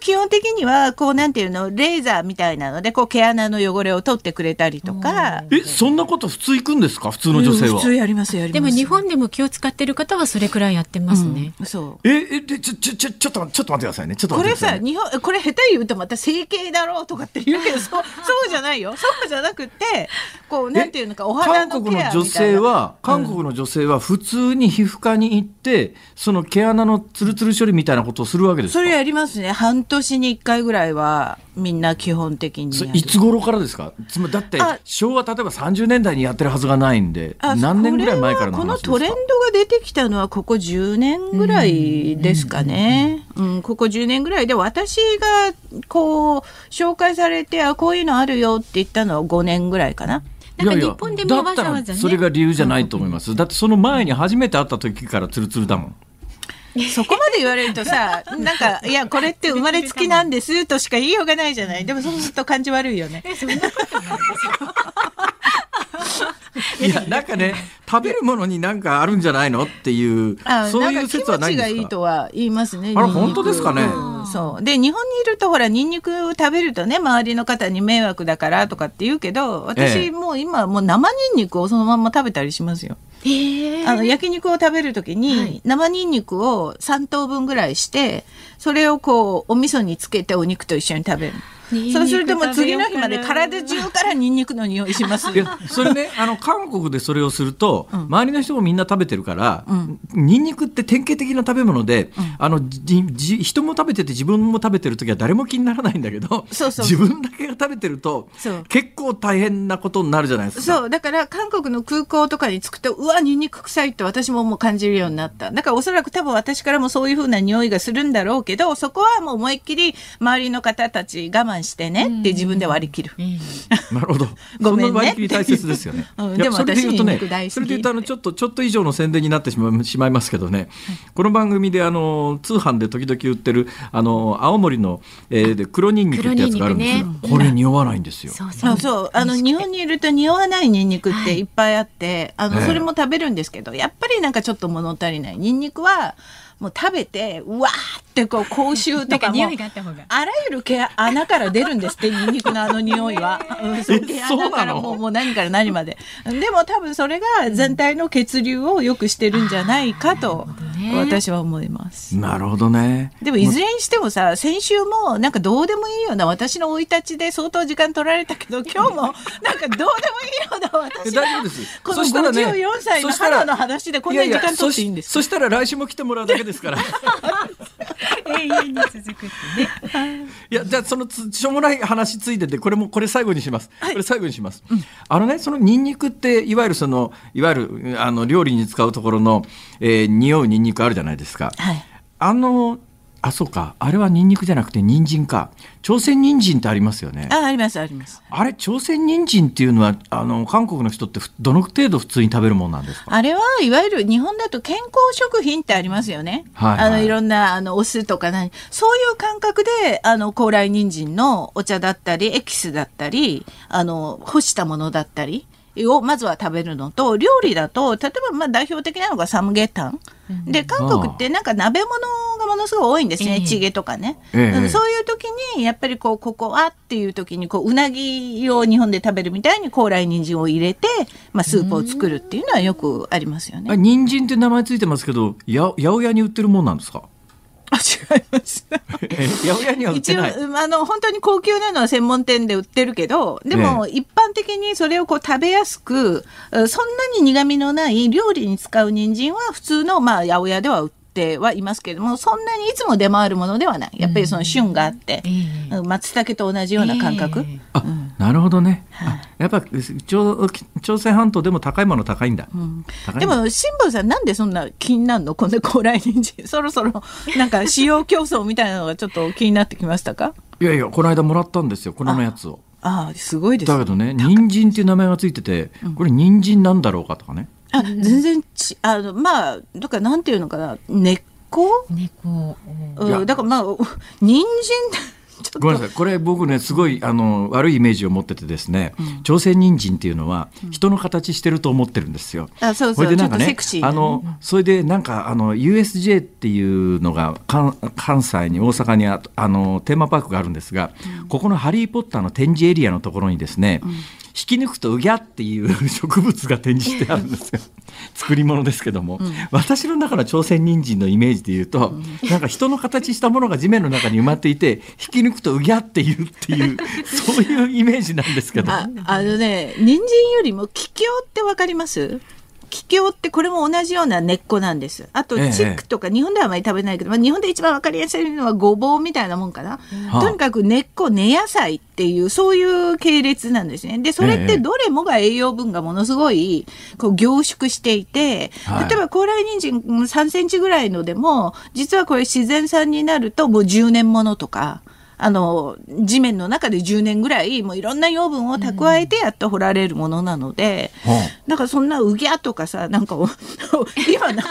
基本的にはこうなんていうのレーザーみたいなのでこう毛穴の汚れを取ってくれたりとか。えそんなこと普通行くんですか？普通の女性は。普通やりますやります。でも日本でも気を使ってる方はそれくらいやってますね。うん、そう。ええでちょちょちょちょっとちょっと待ってくださいね。ちょっとこれさ日本これ下手言うとまた整形だろうとかって言うけど [LAUGHS] そうそうじゃないよ。そうじゃなくてこうなんていうのかお肌のケアみたいな。韓国の女性は韓国の女性は普通に皮膚科に行ってその毛穴のツルツル処理みたいなことをするわけですそれやりますね。半年に1回ぐらいはみんな基本的にいつ頃からですか？つまりだって昭和例えば30年代にやってるはずがないんで何年ぐらい前からのこのトレンドが出てきたのはここ10年ぐらいですかね、うん、ここ10年ぐらい。で私がこう紹介されてあこういうのあるよって言ったのは5年ぐらいかな。なんか日本でもわざわざ、ね、それが理由じゃないと思います。だってその前に初めて会った時からツルツルだもん。そこまで言われるとさ、[LAUGHS] なんか、いや、これって生まれつきなんですとしか言いようがないじゃない。でもそうすると感じ悪いよね。いいや、なんかね、食べるものになんかあるんじゃないのっていう、そういう説はないんですか？がいいとは言いますね。あれ、本当ですかね、うん、そう。で、日本にいると、ほら、ニンニク食べるとね、周りの方に迷惑だからとかって言うけど、私、もう今、もう生ニンニクをそのまま食べたりしますよ。あの焼肉を食べるときに、生ニンニクを3等分ぐらいしてそれをこうお味噌につけてお肉と一緒に食べる。そうするともう次の日まで体中からニンニクの匂いします。いやそれね [LAUGHS] あの韓国でそれをすると、うん、周りの人もみんな食べてるから、うん、ニンニクって典型的な食べ物で、うん、あのじじ人も食べてて自分も食べてる時は誰も気にならないんだけど自分だけが食べてると結構大変なことになるじゃないですか。そう。だから韓国の空港とかに着くとうわニンニク臭いって私ももう感じるようになった。だからおそらく多分私からもそういうふうな匂いがするんだろうけどそこはもう思いっきり周りの方たち我慢慢してねって自分で割り切る。[LAUGHS] なるほど。ごめんね。割り切り大切ですよね。[LAUGHS] でも私に肉大好き。それで言うとあのちょっとちょっと以上の宣伝になってしましまいますけどね。この番組であの通販で時々売ってるあの青森の、えー、で黒ニンニクってやつがあるんですよ。これ匂わないんですよ。そうそうあの日本にいると匂わないニンニクっていっぱいあって、あのそれも食べるんですけど、やっぱりなんかちょっと物足りない。ニンニクはもう食べてうわーってこう口臭とかもあらゆる毛穴から出るんですってニンニクのあの匂いは、うん、そう。毛穴からもうもう何から何まで。でも多分それが全体の血流を良くしてるんじゃないかと私は思います。なるほどね。でもいずれにしてもさ先週もなんかどうでもいいような私の生い立ちで相当時間取られたけど [LAUGHS] 今日もなんかどうでもいいような私大丈夫です。この54歳の母の話でこんなに時間取っていいんですそしたら来週も来てもらうだけですから永遠に続くってね。いや、じゃあ、そのつ、しょうもない話ついてて、これも、これ最後にします。はい、これ最後にします。うん、あのね、そのニンニクって、いわゆるその、いわゆる、あの、料理に使うところの、えー、匂うニンニクあるじゃないですか。はい、あの、あそうか。あれはニンニクじゃなくて人参か。朝鮮人参ってありますよね。あありますあります。あれ朝鮮人参っていうのはあの韓国の人ってどの程度普通に食べるものなんですか？あれはいわゆる日本だと健康食品ってありますよね、はい、はい、あのいろんなあのお酢とか何そういう感覚であの高麗人参のお茶だったりエキスだったりあの干したものだったりをまずは食べるのと料理だと例えばまあ代表的なのがサムゲタン、で韓国ってなんか鍋物がものすごい多いんですね、チゲとかね、えー、そういう時にやっぱりこうここはっていう時にこううなぎを日本で食べるみたいに高麗人参を入れて、まあ、スープを作るっていうのはよくありますよね。人参って名前ついてますけどや八百屋に売ってるもんなんですか？あ違います。[LAUGHS] 八百屋には売ってない。一応あの本当に高級なのは専門店で売ってるけど、でも、一般的にそれをこう食べやすく、そんなに苦味のない料理に使う人参は普通のまあ八百屋では売っててはいますけれどもそんなにいつも出回るものではない。やっぱりその旬があって、うん、松茸と同じような感覚、えー、あ、うん、なるほどね、はい、やっぱ朝朝鮮半島でも高いもの高いんだ、うん、でも辛坊さんなんでそんな気になるの？この高麗人参そろそろなんか使用競争みたいなのがちょっと気になってきましたか？いやいやこの間もらったんですよ。このやつを。ああすごいです、ね、だけどね人参っていう名前がついててこれ人参なんだろうかとかね、あ全然ちあのまあだからなんていうのかな根っこ？根っこ、うん、だからまあ [LAUGHS] 人参？[LAUGHS] ごめんなさい。これ僕ねすごいあの悪いイメージを持っててですね、うん、朝鮮人参っていうのは人の形してると思ってるんですよ。あそうそう。それでなんかねあのそれでなんかあの USJ っていうのが関関西に大阪にああのテーマパークがあるんですが、うん、ここの「ハリー・ポッター」の展示エリアのところにですね、うん引き抜くとうぎゃっていう [LAUGHS] 植物が展示してあるんですよ。[LAUGHS] 作り物ですけども、うん、私の中の朝鮮人参のイメージで言うと、うん、なんか人の形したものが地面の中に埋まっていて引き抜くとうぎゃっていうっていうそういうイメージなんですけど。ああのね人参よりも桔梗ってわかります？桔梗ってこれも同じような根っこなんです。あと、チックとか、日本ではあまり食べないけど、まあ、日本で一番わかりやすいのはごぼうみたいなもんかな。とにかく根っこ、根野菜っていう、そういう系列なんですね。で、それってどれもが栄養分がものすごい、こう凝縮していて、例えば高麗人参3センチぐらいのでも、実はこれ自然産になるともう10年ものとか、あの地面の中で10年ぐらいもういろんな養分を蓄えてやっと掘られるものなので、うん、だからそんなうぎゃとかさなんか [LAUGHS] 今な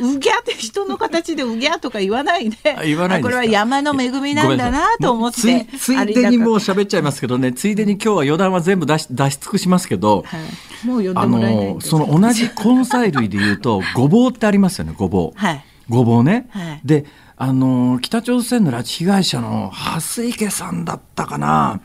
うぎゃって人の形でうぎゃとか言わないで言わないこれは山の恵みなんだなと思ってついでにもう喋っちゃいますけどねついでに今日は余談は全部出し出し尽くしますけど、はい、もう呼んでもらえないその同じ根菜類でいうとごぼうってありますよねごぼう。はい。ごぼうね、はい、であの北朝鮮の拉致被害者の蓮池さんだったかな、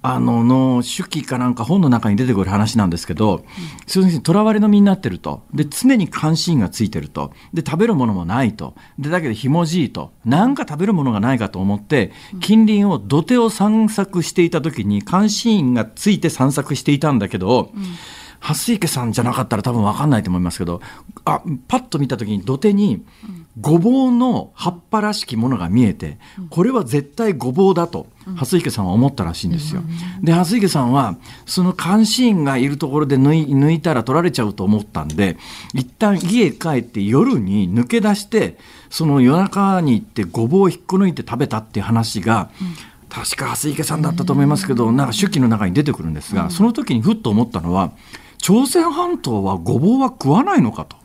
あのの手記かなんか本の中に出てくる話なんですけど、そういうとらわれの身になってると。で常に関心がついてると。で食べるものもないと。でだけどひもじいと。何か食べるものがないかと思って近隣を土手を散策していた時に監視員がついて散策していたんだけど、うん蓮池さんじゃなかったら多分分かんないと思いますけどあパッと見た時に土手にごぼうの葉っぱらしきものが見えてこれは絶対ごぼうだと蓮池さんは思ったらしいんですよ。で蓮池さんはその監視員がいるところで抜い抜いたら取られちゃうと思ったんで一旦家へ帰って夜に抜け出してその夜中に行ってごぼうを引っこ抜いて食べたっていう話が、確か蓮池さんだったと思いますけど、なんか手記の中に出てくるんですが、その時にふっと思ったのは朝鮮半島はごぼうは食わないのかと。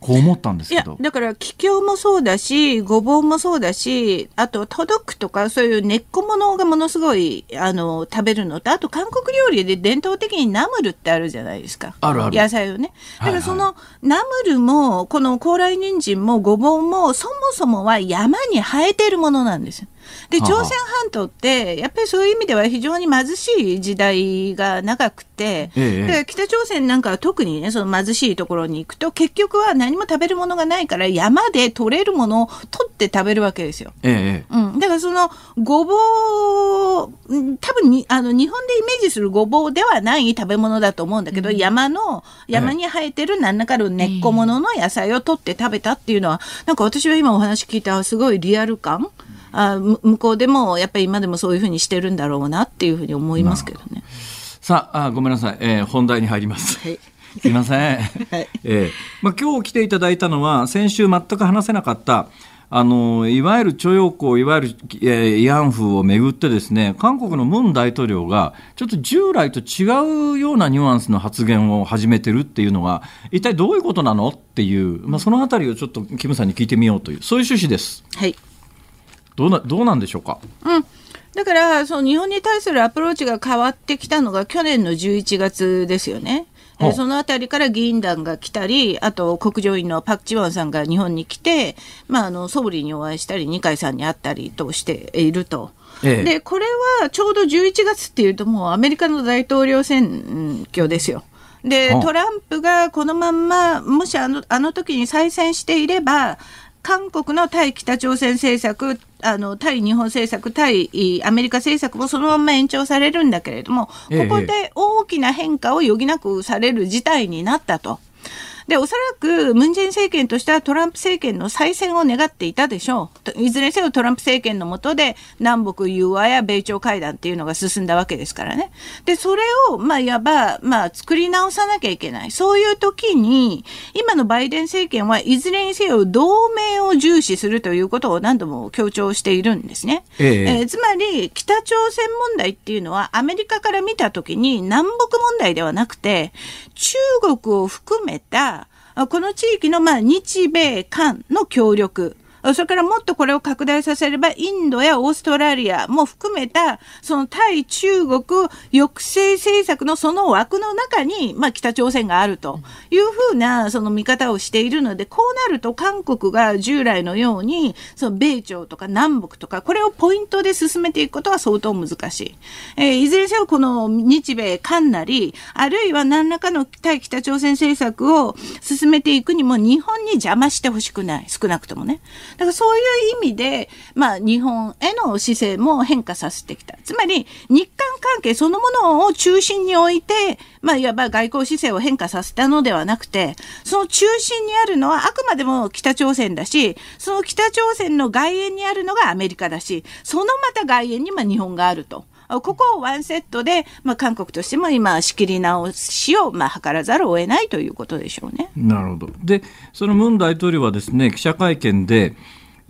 こう思ったんですけど。だから、気境もそうだし、ごぼうもそうだし、あと、届くとか、そういう根っこものがものすごい、あの、食べるのと、あと、韓国料理で伝統的にナムルってあるじゃないですか。あるある。野菜をね。だから、その、ナムルも、この高麗人参もごぼうも、そもそもは山に生えてるものなんですよ。で朝鮮半島ってやっぱりそういう意味では非常に貧しい時代が長くて、ええ、で北朝鮮なんかは特にねその貧しいところに行くと結局は何も食べるものがないから山で取れるものを取って食べるわけですよ。え、うん、だからそのごぼう多分にあの日本でイメージするごぼうではない食べ物だと思うんだけど、うん、山の山に生えてる何らかの根っこものの野菜を取って食べたっていうのはなんか私は今お話聞いたすごいリアル感。あ向こうでもやっぱり今でもそういうふうにしてるんだろうなっていうふうに思いますけどね。さああごめんなさい、えー、本題に入ります。はい [LAUGHS] すみません。[LAUGHS] はい、えー、まあ、今日来ていただいたのは先週全く話せなかったあのいわゆる徴用工、いわゆる、えー、慰安婦をめぐってですね韓国のムン大統領がちょっと従来と違うようなニュアンスの発言を始めてるっていうのが一体どういうことなのっていう、まあ、そのあたりをちょっとキムさんに聞いてみようというそういう趣旨です。はいどうなどうなんでしょうか？うんだからその日本に対するアプローチが変わってきたのが去年の11月ですよね。えそのあたりから議員団が来たり、あと国上院のパク・チワンさんが日本に来て、まあ、あの総理にお会いしたり、二階さんに会ったりとしていると。ええ、でこれはちょうど11月っていうともうアメリカの大統領選挙ですよ。でトランプがこのまんまもしあのあの時に再選していれば韓国の対北朝鮮政策、あの対日本政策、対アメリカ政策もそのまま延長されるんだけれども、ここで大きな変化を余儀なくされる事態になったと。で、おそらくムン・ジェイン政権としてはトランプ政権の再選を願っていたでしょう。いずれにせよトランプ政権の下で南北融和や米朝会談っていうのが進んだわけですからね。で、それを、まあ、いわば、まあ、作り直さなきゃいけない。そういう時に、今のバイデン政権はいずれにせよ同盟を重視するということを何度も強調しているんですね。えええー、つまり、北朝鮮問題っていうのはアメリカから見た時に南北問題ではなくて、中国を含めたこの地域のまあ日米韓の協力、それからもっとこれを拡大させれば、インドやオーストラリアも含めた、その対中国抑制政策のその枠の中に、まあ、北朝鮮があるというふうな、その見方をしているので、こうなると韓国が従来のように、その米朝とか南北とか、これをポイントで進めていくことは相当難しい。えー、いずれにせよこの日米韓なり、あるいは何らかの対北朝鮮政策を進めていくにも、日本に邪魔してほしくない。少なくともね。だからそういう意味で、まあ、日本への姿勢も変化させてきた。つまり、日韓関係そのものを中心に置いて、まあ、いわば外交姿勢を変化させたのではなくて、その中心にあるのはあくまでも北朝鮮だし、その北朝鮮の外縁にあるのがアメリカだし、そのまた外縁にま日本があると。ここをワンセットで、まあ、韓国としても今、仕切り直しを、まあ、図らざるを得ないということでしょうね。なるほど。で、そのムン大統領はですね、記者会見で、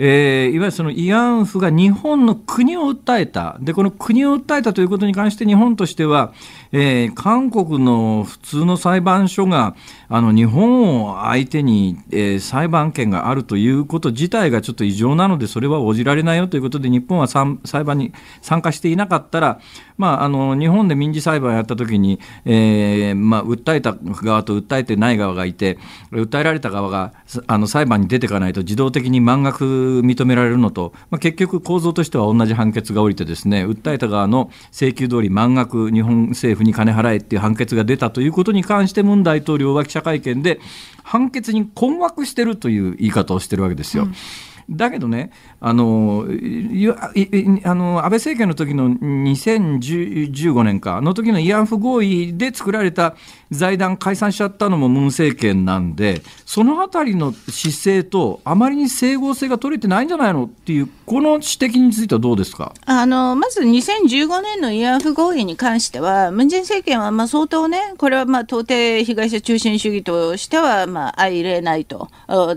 えー、いわゆるその慰安婦が日本の国を訴えた。で、この国を訴えたということに関して日本としては、えー、韓国の普通の裁判所が、あの、日本を相手に、えー、裁判権があるということ自体がちょっと異常なので、それは応じられないよということで、日本は裁判に参加していなかったら、まあ、あの、日本で民事裁判をやったときに、えー、まあ、訴えた側と訴えてない側がいて、訴えられた側が、あの、裁判に出ていかないと自動的に満額認められるのと、まあ、結局構造としては同じ判決が下りてですね、訴えた側の請求通り満額日本政府に金払えっていう判決が出たということに関してムン大統領は記者会見で判決に困惑してるという言い方をしてるわけですよ。うんだけどね、あのあの安倍政権の時の2015年か、あの時の慰安婦合意で作られた財団解散しちゃったのもムン政権なんで、そのあたりの姿勢と、あまりに整合性が取れてないんじゃないのっていう、この指摘についてはどうですか？あのまず2015年の慰安婦合意に関しては、ムン・ジェイン政権はまあ相当ね、これはまあ到底被害者中心主義としてはまあ相入れないと、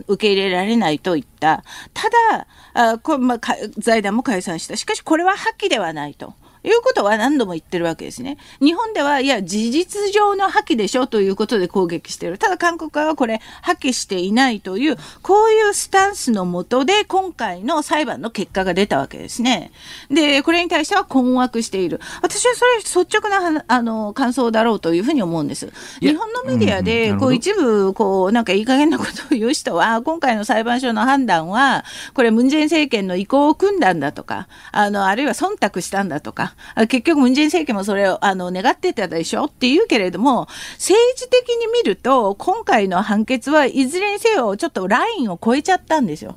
受け入れられないといった。ただ、あこまあ、財団も解散した。しかしこれは破棄ではないと。いうことは何度も言ってるわけですね。日本では、いや、事実上の破棄でしょということで攻撃してる。ただ韓国側はこれ、破棄していないという、こういうスタンスのもとで、今回の裁判の結果が出たわけですね。で、これに対しては困惑している。私はそれ率直なあの感想だろうというふうに思うんです。日本のメディアで、こう一部、こう、なんかいい加減なことを言う人は、今回の裁判所の判断は、これ、ムン・ジェイン政権の意向を組んだんだとか、あの、あるいは忖度したんだとか、結局ムン・ジェイン政権もそれをあの願ってたでしょって言うけれども、政治的に見ると、今回の判決はいずれにせよ、ちょっとラインを超えちゃったんですよ。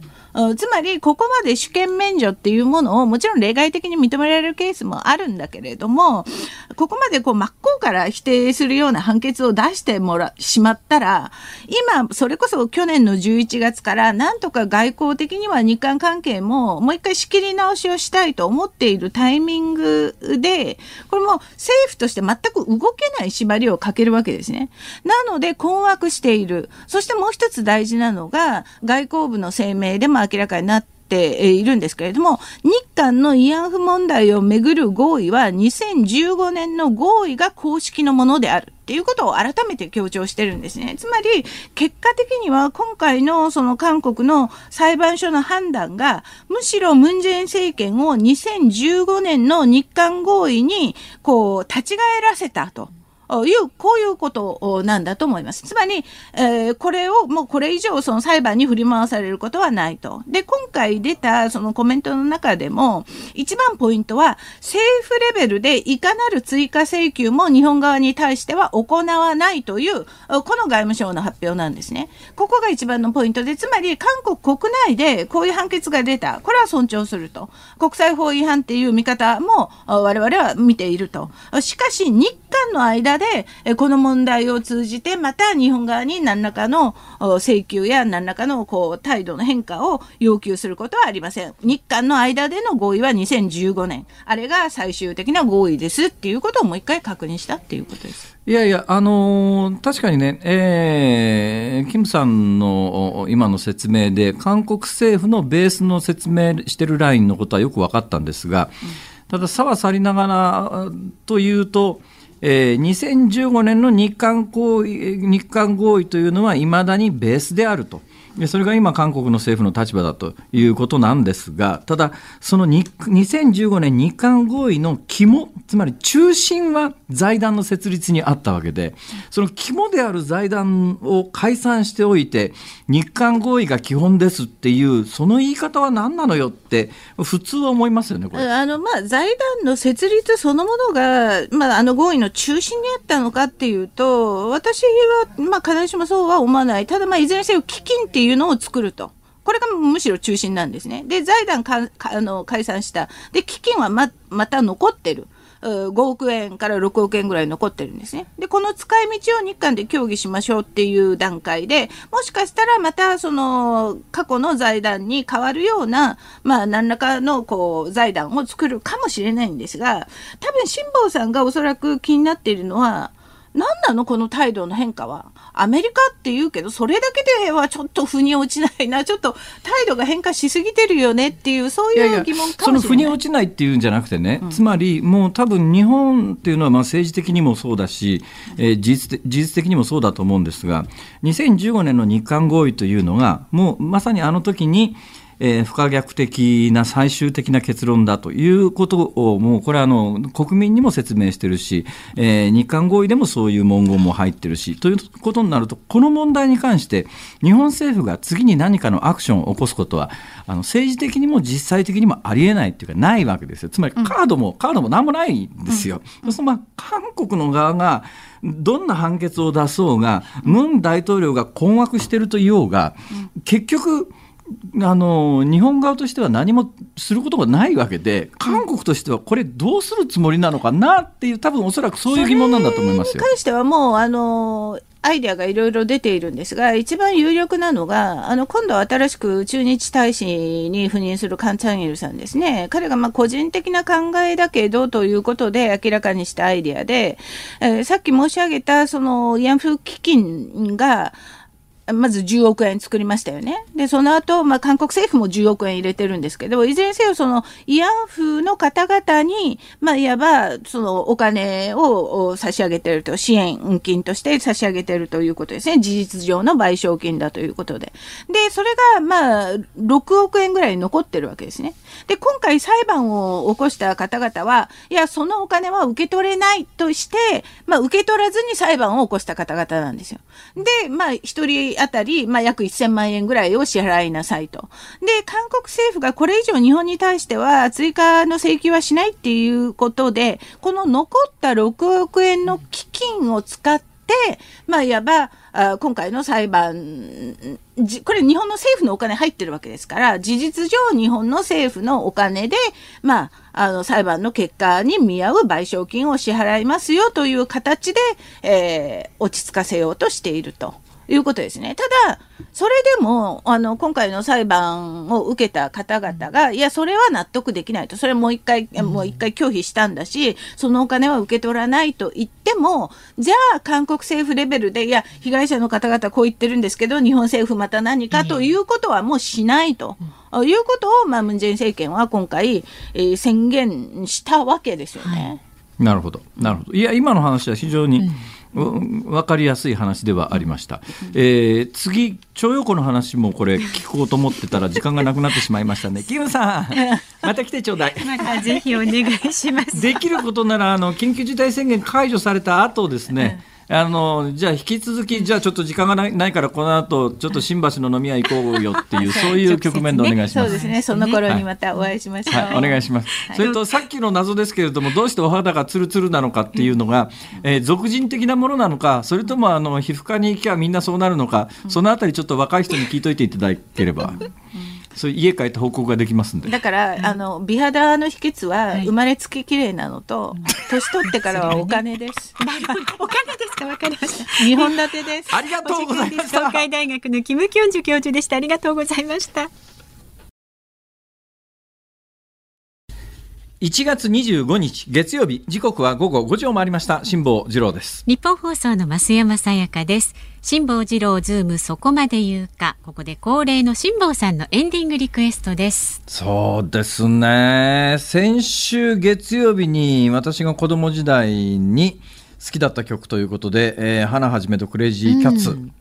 つまり、ここまで主権免除っていうものを、もちろん例外的に認められるケースもあるんだけれども、ここまでこう真っ向から否定するような判決を出してもらしまったら、今、それこそ去年の11月から、なんとか外交的には日韓関係ももう一回仕切り直しをしたいと思っているタイミングで、これも政府として全く動けない縛りをかけるわけですね。なので困惑している。そしてもう一つ大事なのが、外交部の声明でも明らかになってているんですけれども、日韓の慰安婦問題をめぐる合意は2015年の合意が公式のものである。っていうことを改めて強調してるんですね。つまり、結果的には今回のその韓国の裁判所の判断が、むしろムンジェイン政権を2015年の日韓合意に、こう、立ち返らせたと。いう、こういうことなんだと思います。つまり、えー、これをもうこれ以上その裁判に振り回されることはないと。で、今回出たそのコメントの中でも、一番ポイントは、政府レベルでいかなる追加請求も日本側に対しては行わないという、この外務省の発表なんですね。ここが一番のポイントで、つまり韓国国内でこういう判決が出た。これは尊重すると。国際法違反っていう見方も我々は見ていると。しかし、日韓の間で、この問題を通じて、また日本側に何らかの請求や何らかのこう態度の変化を要求することはありません。日韓の間での合意は2015年。あれが最終的な合意ですっていうことをもう一回確認したっていうことです。いやいや、あのー、確かにね、えー、キムさんの今の説明で、韓国政府のベースの説明してるラインのことはよく分かったんですが、ただ、差は去りながらというと、えー、2015年の日韓合意日韓合意というのはいまだにベースであると。それが今、韓国の政府の立場だということなんですが、ただ、その2015年日韓合意の肝、つまり中心は財団の設立にあったわけで、その肝である財団を解散しておいて、日韓合意が基本ですっていう、その言い方は何なのよって、普通は思いますよね、これ。あの、まあ、財団の設立そのものが、まあ、あの合意の中心にあったのかっていうと、私は、まあ、必ずしもそうは思わない。ただ、まあ、いずれにせよ、基金っていうのを作ると。これがむしろ中心なんですね。で、財団かあの解散した。で、基金はままた残ってる。5億円から6億円ぐらい残ってるんですね。で、この使い道を日韓で協議しましょうっていう段階で、もしかしたらまたその過去の財団に変わるような、まあ何らかのこう財団を作るかもしれないんですが、多分辛坊さんがおそらく気になっているのは、何なのこの態度の変化は？アメリカって言うけど、それだけではちょっと腑に落ちないな、ちょっと態度が変化しすぎてるよねっていう、そういう疑問かもしれない。その腑に落ちないっていうんじゃなくてね、うん、つまりもう多分日本っていうのはまあ政治的にもそうだし、えー、事実事実的にもそうだと思うんですが、2015年の日韓合意というのが、もうまさにあの時に、えー、不可逆的な最終的な結論だということを、もうこれはあの国民にも説明してるし、えー、日韓合意でもそういう文言も入ってるし、ということになると、この問題に関して、日本政府が次に何かのアクションを起こすことは、あの政治的にも実際的にもありえないっていうか、ないわけですよ。つまりカードも、うん、カードも何もないんですよ。うん、そうすると、まあ、韓国の側が、どんな判決を出そうが、ムン大統領が困惑してると言おうが、結局、あの日本側としては何もすることがないわけで、韓国としてはこれ、どうするつもりなのかなっていう、多分おそらくそういう疑問なんだと思いますよ。に関してはもうあのアイデアがいろいろ出ているんですが、一番有力なのが、あの今度新しく駐日大使に赴任するカン・チャンイルさんですね。彼がまあ個人的な考えだけどということで明らかにしたアイデアで、えー、さっき申し上げたその慰安婦基金が、まず10億円作りましたよね。で、その後、まあ、韓国政府も10億円入れてるんですけど、いずれにせよ、その、慰安婦の方々に、まあ、いわば、その、お金を差し上げてると、支援金として差し上げてるということですね。事実上の賠償金だということで。で、それが、まあ、6億円ぐらい残ってるわけですね。で、今回裁判を起こした方々は、いや、そのお金は受け取れないとして、まあ、受け取らずに裁判を起こした方々なんですよ。で、まあ、一人あたり、まあ、約1000万円ぐらいを支払いなさいと。で、韓国政府がこれ以上日本に対しては追加の請求はしないっていうことで、この残った6億円の基金を使って、まあ、いわば、あ今回の裁判、これ日本の政府のお金入ってるわけですから、事実上日本の政府のお金で、まあ、あの裁判の結果に見合う賠償金を支払いますよという形で、えー、落ち着かせようとしていると。いうことですね。ただ、それでも、あの、今回の裁判を受けた方々が、いや、それは納得できないと。それもう一回、もう一回拒否したんだし、そのお金は受け取らないと言っても、じゃあ、韓国政府レベルで、いや、被害者の方々こう言ってるんですけど、日本政府また何かということはもうしないと。いうことを、まあ、ムン・ジェイン政権は今回、えー、宣言したわけですよね。はい、なるほど。なるほど。いや、今の話は非常に、うん分かりやすい話ではありました、えー、次徴用工の話もこれ聞こうと思ってたら時間がなくなってしまいましたね。キムさんまた来てちょうだい。またぜひお願いします。[LAUGHS] できることならあの緊急事態宣言解除された後ですね、うんあのじゃあ引き続きじゃあちょっと時間がないからこの後ちょっと新橋の飲み屋行こうよっていうそういう局面でお願いします。そうですね。その頃にまたお会いしましょう。はい、お願いします。それとさっきの謎ですけれどもどうしてお肌がツルツルなのかっていうのが、えー、俗人的なものなのかそれともあの皮膚科に行きゃみんなそうなるのかそのあたりちょっと若い人に聞いといていただければ。そう家帰って報告ができますんで。だから、あの美肌の秘訣は生まれつき綺麗なのと、[LAUGHS] 年取ってからはお金です。[LAUGHS] お金ですか？わかりました。[LAUGHS] 日本立てです。ありがとうございました。東海大学のキムキョンジュ教授でした。ありがとうございました。1月25日月曜日。時刻は午後5時を回りました。辛坊治郎です。ニッポン放送の増山さやかです。辛坊治郎ズームそこまで言うか。ここで恒例の辛坊さんのエンディングリクエストです。そうですね。先週月曜日に私が子供時代に好きだった曲ということで、えー、ハナ肇とクレイジーキャッツ、うん、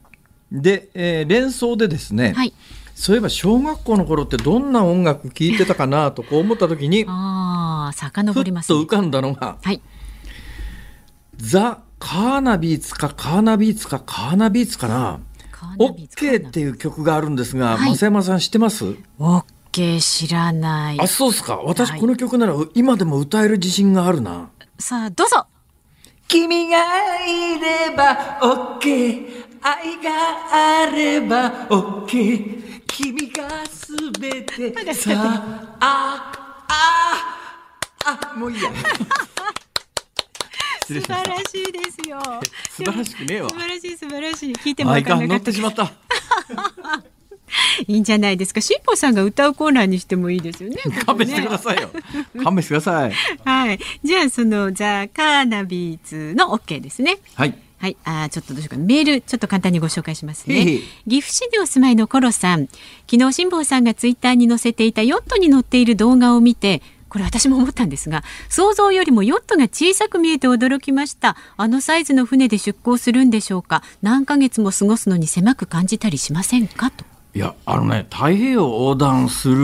で、えー、連想でですね、はいそういえば小学校の頃ってどんな音楽聴いてたかなとこう思った時に [LAUGHS] ああ遡ります、ね、ふっと浮かんだのが、はい、ザ・カーナビーツかカーナビーツかカーナビーツかな。オッケーっていう曲があるんですが、はい、増山さん知ってます？オッケー知らない。あそうっすか。私この曲なら今でも歌える自信があるな。さあどうぞ。君がいればオッケー愛があればオッケー君がすべてさあああもういいや [LAUGHS] 素晴らしいですよ素晴らしくねえわ素晴らしい素晴らしい聞いてもらか乗ってしまった [LAUGHS] いいんじゃないですか。しんぽさんが歌うコーナーにしてもいいですよね。[LAUGHS] 勘弁してくださいよ。勘弁してください。はい。じゃあそのザカーナビーズのオッケーですね。はい。はい、あちょっとどうしようか。メールちょっと簡単にご紹介しますね。岐阜市にお住まいのコロさん、昨日辛坊さんがツイッターに載せていたヨットに乗っている動画を見て。これ私も思ったんですが想像よりもヨットが小さく見えて驚きました。あのサイズの船で出港するんでしょうか。何ヶ月も過ごすのに狭く感じたりしませんか？と。いやあのね太平洋横断する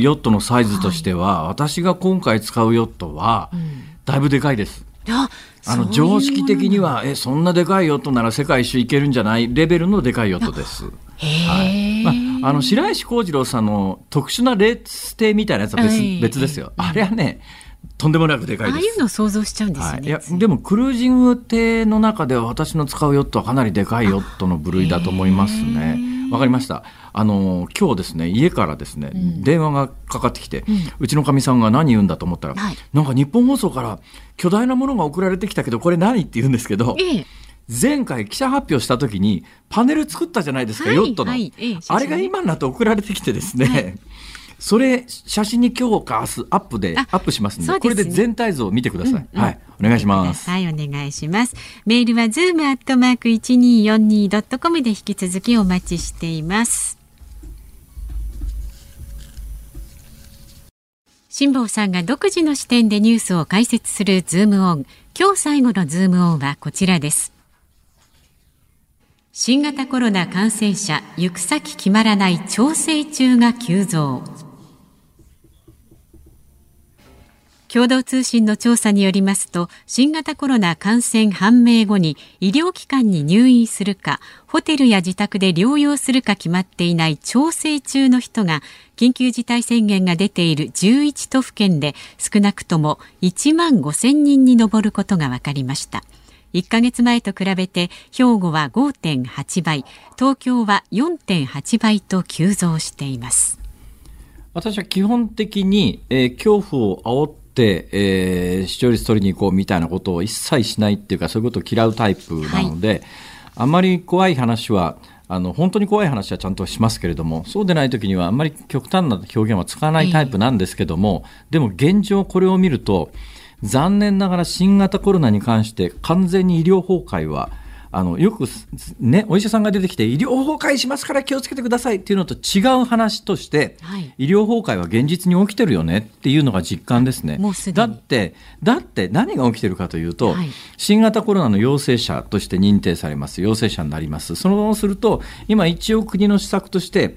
ヨットのサイズとしては、はい、私が今回使うヨットは、うん、だいぶでかいです。あの常識的にはえそんなでかいヨットなら世界一周行けるんじゃない？レベルのでかいヨットです。はいまあ、あの白石浩二郎さんの特殊なレース艇みたいなやつは別,、別ですよ。あれはねとんでもなくでかいです。ああいうのを想像しちゃうんですよね。はい、いやでもクルージング艇の中では私の使うヨットはかなりでかいヨットの部類だと思いますね。わかりました。あの今日ですね家からですね、うん、電話がかかってきて、うん、うちのかみさんが何言うんだと思ったら、はい、なんか日本放送から巨大なものが送られてきたけどこれ何って言うんですけど。ええ。前回記者発表した時にパネル作ったじゃないですか、はい、ヨットの、はいええ、あれが今になって送られてきてですね、はい、それ写真に今日か明日アップでアップしますんで、ね、これで全体像を見てください、うんうん、はいお願いします。はい、お願いします。メールはズームアットマーク一二四二ドットコムで引き続きお待ちしています。辛坊さんが独自の視点でニュースを解説するズームオン。今日最後のズームオンはこちらです。新型コロナ感染者行く先決まらない調整中が急増。共同通信の調査によりますと新型コロナ感染判明後に医療機関に入院するかホテルや自宅で療養するか決まっていない調整中の人が緊急事態宣言が出ている11都府県で少なくとも1万5000人に上ることが分かりました。1ヶ月前と比べて兵庫は5.8倍東京は4.8倍と急増しています。私は基本的に、えー、恐怖を煽っ、えー、視聴率取りに行こうみたいなことを一切しないっていうかそういうことを嫌うタイプなので、はい、あまり怖い話はあの本当に怖い話はちゃんとしますけれどもそうでない時にはあんまり極端な表現は使わないタイプなんですけども、でも現状これを見ると残念ながら新型コロナに関して完全に医療崩壊はあのよく、ね、お医者さんが出てきて医療崩壊しますから気をつけてくださいっていうのと違う話として、はい、医療崩壊は現実に起きてるよねっていうのが実感ですね。だってだって何が起きてるかというと、はい、新型コロナの陽性者として認定されます。陽性者になります。そのまますると今一応国の施策として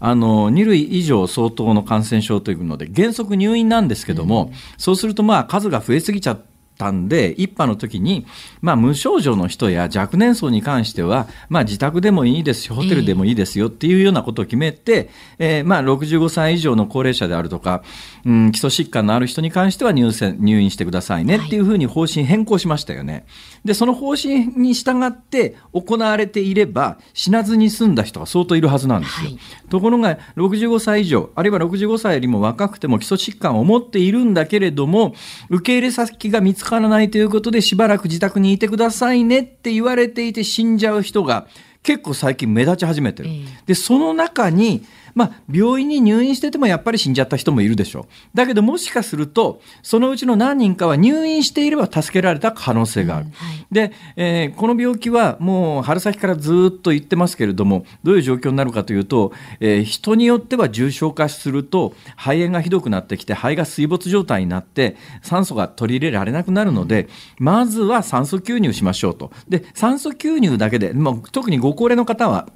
あの2類以上相当の感染症というので原則入院なんですけども、うん、そうするとまあ数が増えすぎちゃってたんで、一波の時に、まあ、無症状の人や若年層に関しては、まあ、自宅でもいいですよ、ホテルでもいいですよっていうようなことを決めて、えー、まあ、65歳以上の高齢者であるとか、うん、基礎疾患のある人に関しては入入院してくださいねっていうふうに方針変更しましたよね。で、その方針に従って行われていれば、死なずに済んだ人が相当いるはずなんですよ。はい、ところが、65歳以上、あるいは65歳よりも若くても基礎疾患を持っているんだけれども、受け入れ先が見つからないということで、しばらく自宅にいてくださいねって言われていて死んじゃう人が結構最近目立ち始めてる。で、その中に、まあ、病院に入院しててもやっぱり死んじゃった人もいるでしょう。だけどもしかすると、そのうちの何人かは入院していれば助けられた可能性がある。うんはい、で、えー、この病気はもう春先からずっと言ってますけれども、どういう状況になるかというと、えー、人によっては重症化すると、肺炎がひどくなってきて、肺が水没状態になって、酸素が取り入れられなくなるので、まずは酸素吸入しましょうと。で、酸素吸入だけで、もう特にご高齢の方は、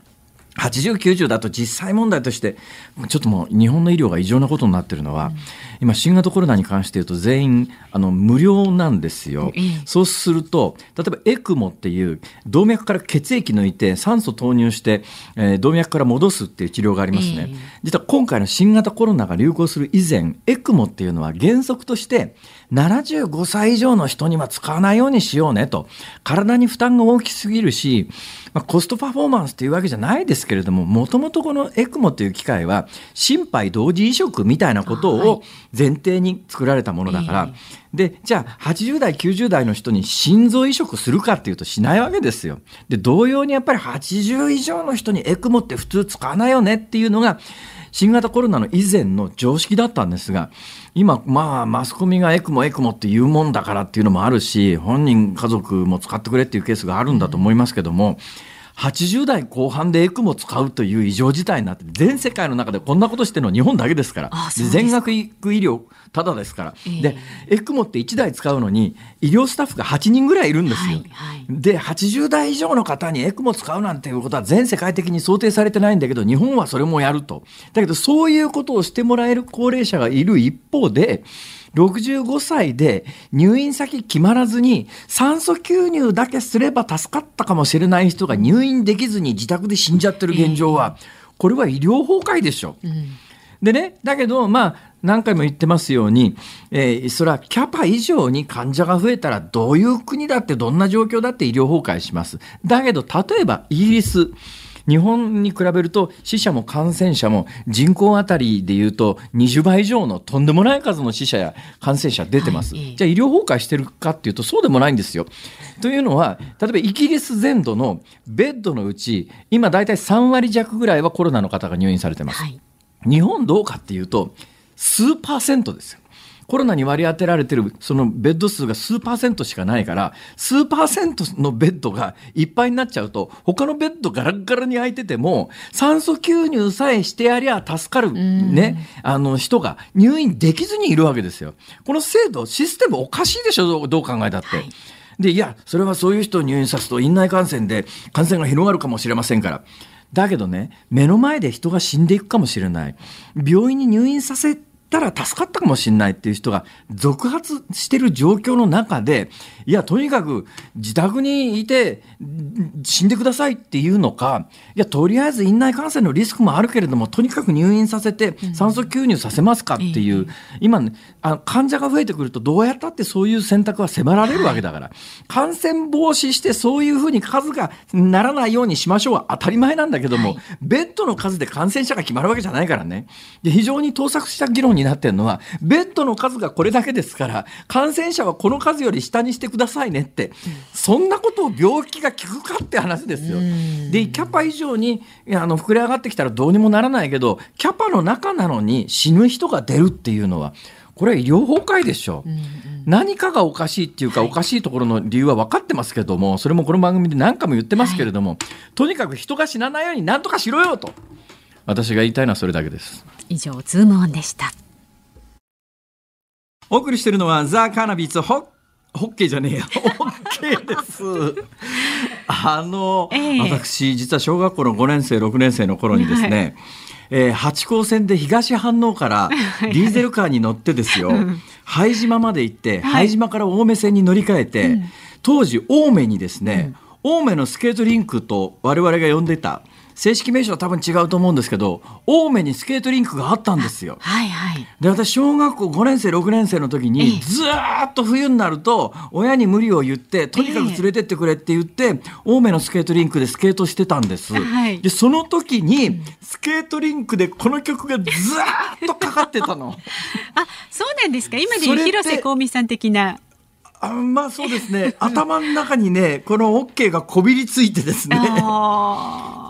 80、90だと実際問題として、ちょっともう日本の医療が異常なことになってるのは、うん、今、新型コロナに関して言うと全員あの無料なんですよ、うん、そうすると、例えばエクモっていう動脈から血液抜いて酸素投入して、えー、動脈から戻すっていう治療がありますね、実は今回の新型コロナが流行する以前、エクモっていうのは原則として、75歳以上の人には使わないようにしようねと。体に負担が大きすぎるし、まあ、コストパフォーマンスというわけじゃないですけれども、もともとこのエクモという機械は、心肺同時移植みたいなことを前提に作られたものだから、で、じゃあ80代、90代の人に心臓移植するかっていうとしないわけですよ。で、同様にやっぱり80以上の人にエクモって普通使わないよねっていうのが、新型コロナの以前の常識だったんですが、今、まあ、マスコミがエクモエクモって言うもんだからっていうのもあるし、本人、家族も使ってくれっていうケースがあるんだと思いますけども、80代後半でエクモ使うという異常事態になって全世界の中でこんなことしてるのは日本だけですから。全額医療ただですから、えー、でエクモって1台使うのに医療スタッフが8人ぐらいいるんですよ、はいはい、で80代以上の方にエクモ使うなんていうことは全世界的に想定されてないんだけど日本はそれもやると。だけどそういうことをしてもらえる高齢者がいる一方で65歳で入院先決まらずに酸素吸入だけすれば助かったかもしれない人が入院できずに自宅で死んじゃってる現状は、これは医療崩壊でしょ。うん、でね、だけど、まあ、何回も言ってますように、えー、それはキャパ以上に患者が増えたらどういう国だってどんな状況だって医療崩壊します。だけど、例えばイギリス、日本に比べると死者も感染者も人口あたりでいうと20倍以上のとんでもない数の死者や感染者出てます。はい、じゃあ医療崩壊してるかっていうとそうでもないんですよ。というのは例えばイギリス全土のベッドのうち今大体3割弱ぐらいはコロナの方が入院されてます。はい、日本どうかっていうと数パーセントですよ。コロナに割り当てられてるそのベッド数が数パーセントしかないから数パーセントのベッドがいっぱいになっちゃうと他のベッドガラッガラに空いてても酸素吸入さえしてやりゃ助かるね、あの人が入院できずにいるわけですよ。この制度システムおかしいでしょどう考えたって。はいで、いや、それはそういう人を入院さすと院内感染で感染が広がるかもしれませんから。だけどね、目の前で人が死んでいくかもしれない。病院に入院させたら助かったかもしれないっていう人が続発してる状況の中で、いや、とにかく自宅にいて死んでくださいっていうのか、いや、とりあえず院内感染のリスクもあるけれども、とにかく入院させて酸素吸入させますかっていう、うん、今、ね、あ患者が増えてくるとどうやったってそういう選択は迫られるわけだから、感染防止してそういうふうに数がならないようにしましょうは当たり前なんだけども、はい、ベッドの数で感染者が決まるわけじゃないからね。で非常に盗作した議論になってるのは、ベッドの数がこれだけですから、感染者はこの数より下にしてくださいねって、そんなことを病気が効くかって話ですよ。で、キャパ以上にあの膨れ上がってきたらどうにもならないけど、キャパの中なのに死ぬ人が出るっていうのは、これは医療崩壊でしょ、うんうん、何かがおかしいっていうか、はい、おかしいところの理由は分かってますけどもそれもこの番組で何回も言ってますけれども、はい、とにかく人が死なないように何とかしろよと私が言いたいのはそれだけです。以上ズームオンでしたお送りしているのはザ・カナビツホホッケーじゃねえや。[LAUGHS] ホッケーです。あの、えー、私、実は小学校の5年生、6年生の頃にですね、はい、えー、八高線で東飯能から [LAUGHS] ディーゼルカーに乗ってですよ、拝島まで行って、拝島から青梅線に乗り換えて、うん、当時青梅にですね、うん、青梅のスケートリンクと我々が呼んでた、正式名称は多分違うと思うんですけど青梅にスケートリンクがあったんですよ。はいはい、で私小学校5年生6年生の時にずっと冬になると親に無理を言ってとにかく連れてってくれって言って、青梅のスケートリンクでスケートしてたんです。はい、でその時にスケートリンクでこの曲がずっとかかってたの。[LAUGHS] あそうなんですか今で広瀬香美さん的な。あまあそうですね頭の中にねこのオッケーがこびりついてですね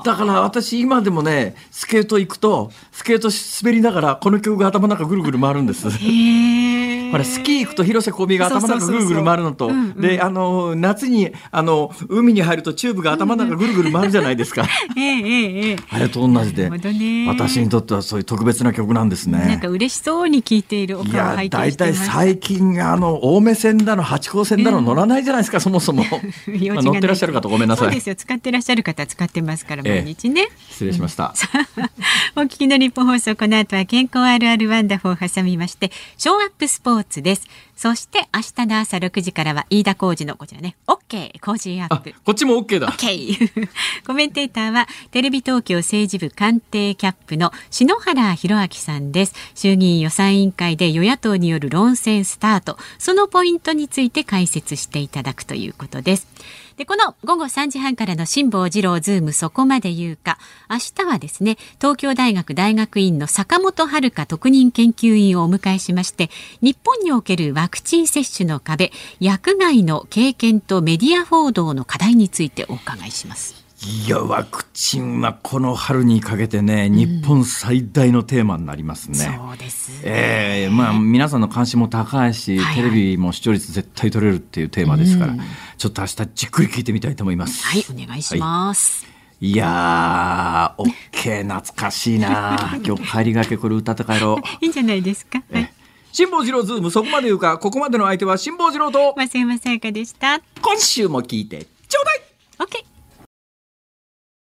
だから私今でもねスケート行くとスケート滑りながらこの曲が頭の中ぐるぐる回るんです。これスキー行くと広瀬香美が頭の中ぐるぐる回るのと。であの夏にあの海に入るとチューブが頭の中ぐるぐる回るじゃないですか。ええええ、あれと同じで、ね、私にとってはそういう特別な曲なんですね。なんか嬉しそうに聴いているお顔を拝見してまし最近あの青梅線だの八高線だの乗らないじゃないですか、そもそも。[LAUGHS] まあ、乗ってらっしゃる方ごめんなさい。そうですよ。使ってらっしゃる方使ってますから毎日ね。失礼しました。お聞きの日本放送。この後は健康あるあるワンダフを挟みましてショーアップスポーツです。そして明日の朝6時からは飯田浩二のこちらね、OK 工事アップ。こっちも OK だ。OK [LAUGHS] コメンテーターはテレビ東京政治部官邸キャップの篠原博明さんです。衆議院予算委員会で与野党による論戦スタート、そのポイントについて解説していただくということです。で、この午後3時半からの辛坊治郎ズームそこまで言うか、明日はですね、東京大学大学院の坂元晴香特任研究員をお迎えしまして、日本におけるワクチン接種の壁、薬害の経験とメディア報道の課題についてお伺いします。いや、ワクチンはこの春にかけてね、日本最大のテーマになりますね。そうです、ええー、まあ、皆さんの関心も高いし、はいはい、テレビも視聴率絶対取れるっていうテーマですから、うん、ちょっと明日じっくり聞いてみたいと思います。はい、お願いします。はいいやー、オッケー、懐かしいな。[LAUGHS] 今日帰りがけこれ歌って帰ろう。[LAUGHS] いいんじゃないですか？はい、辛坊治郎ズーム、そこまで言うか、ここまでの相手は辛坊治郎と、松山さやかでした。今週も聞いて、ちょうだいオッケー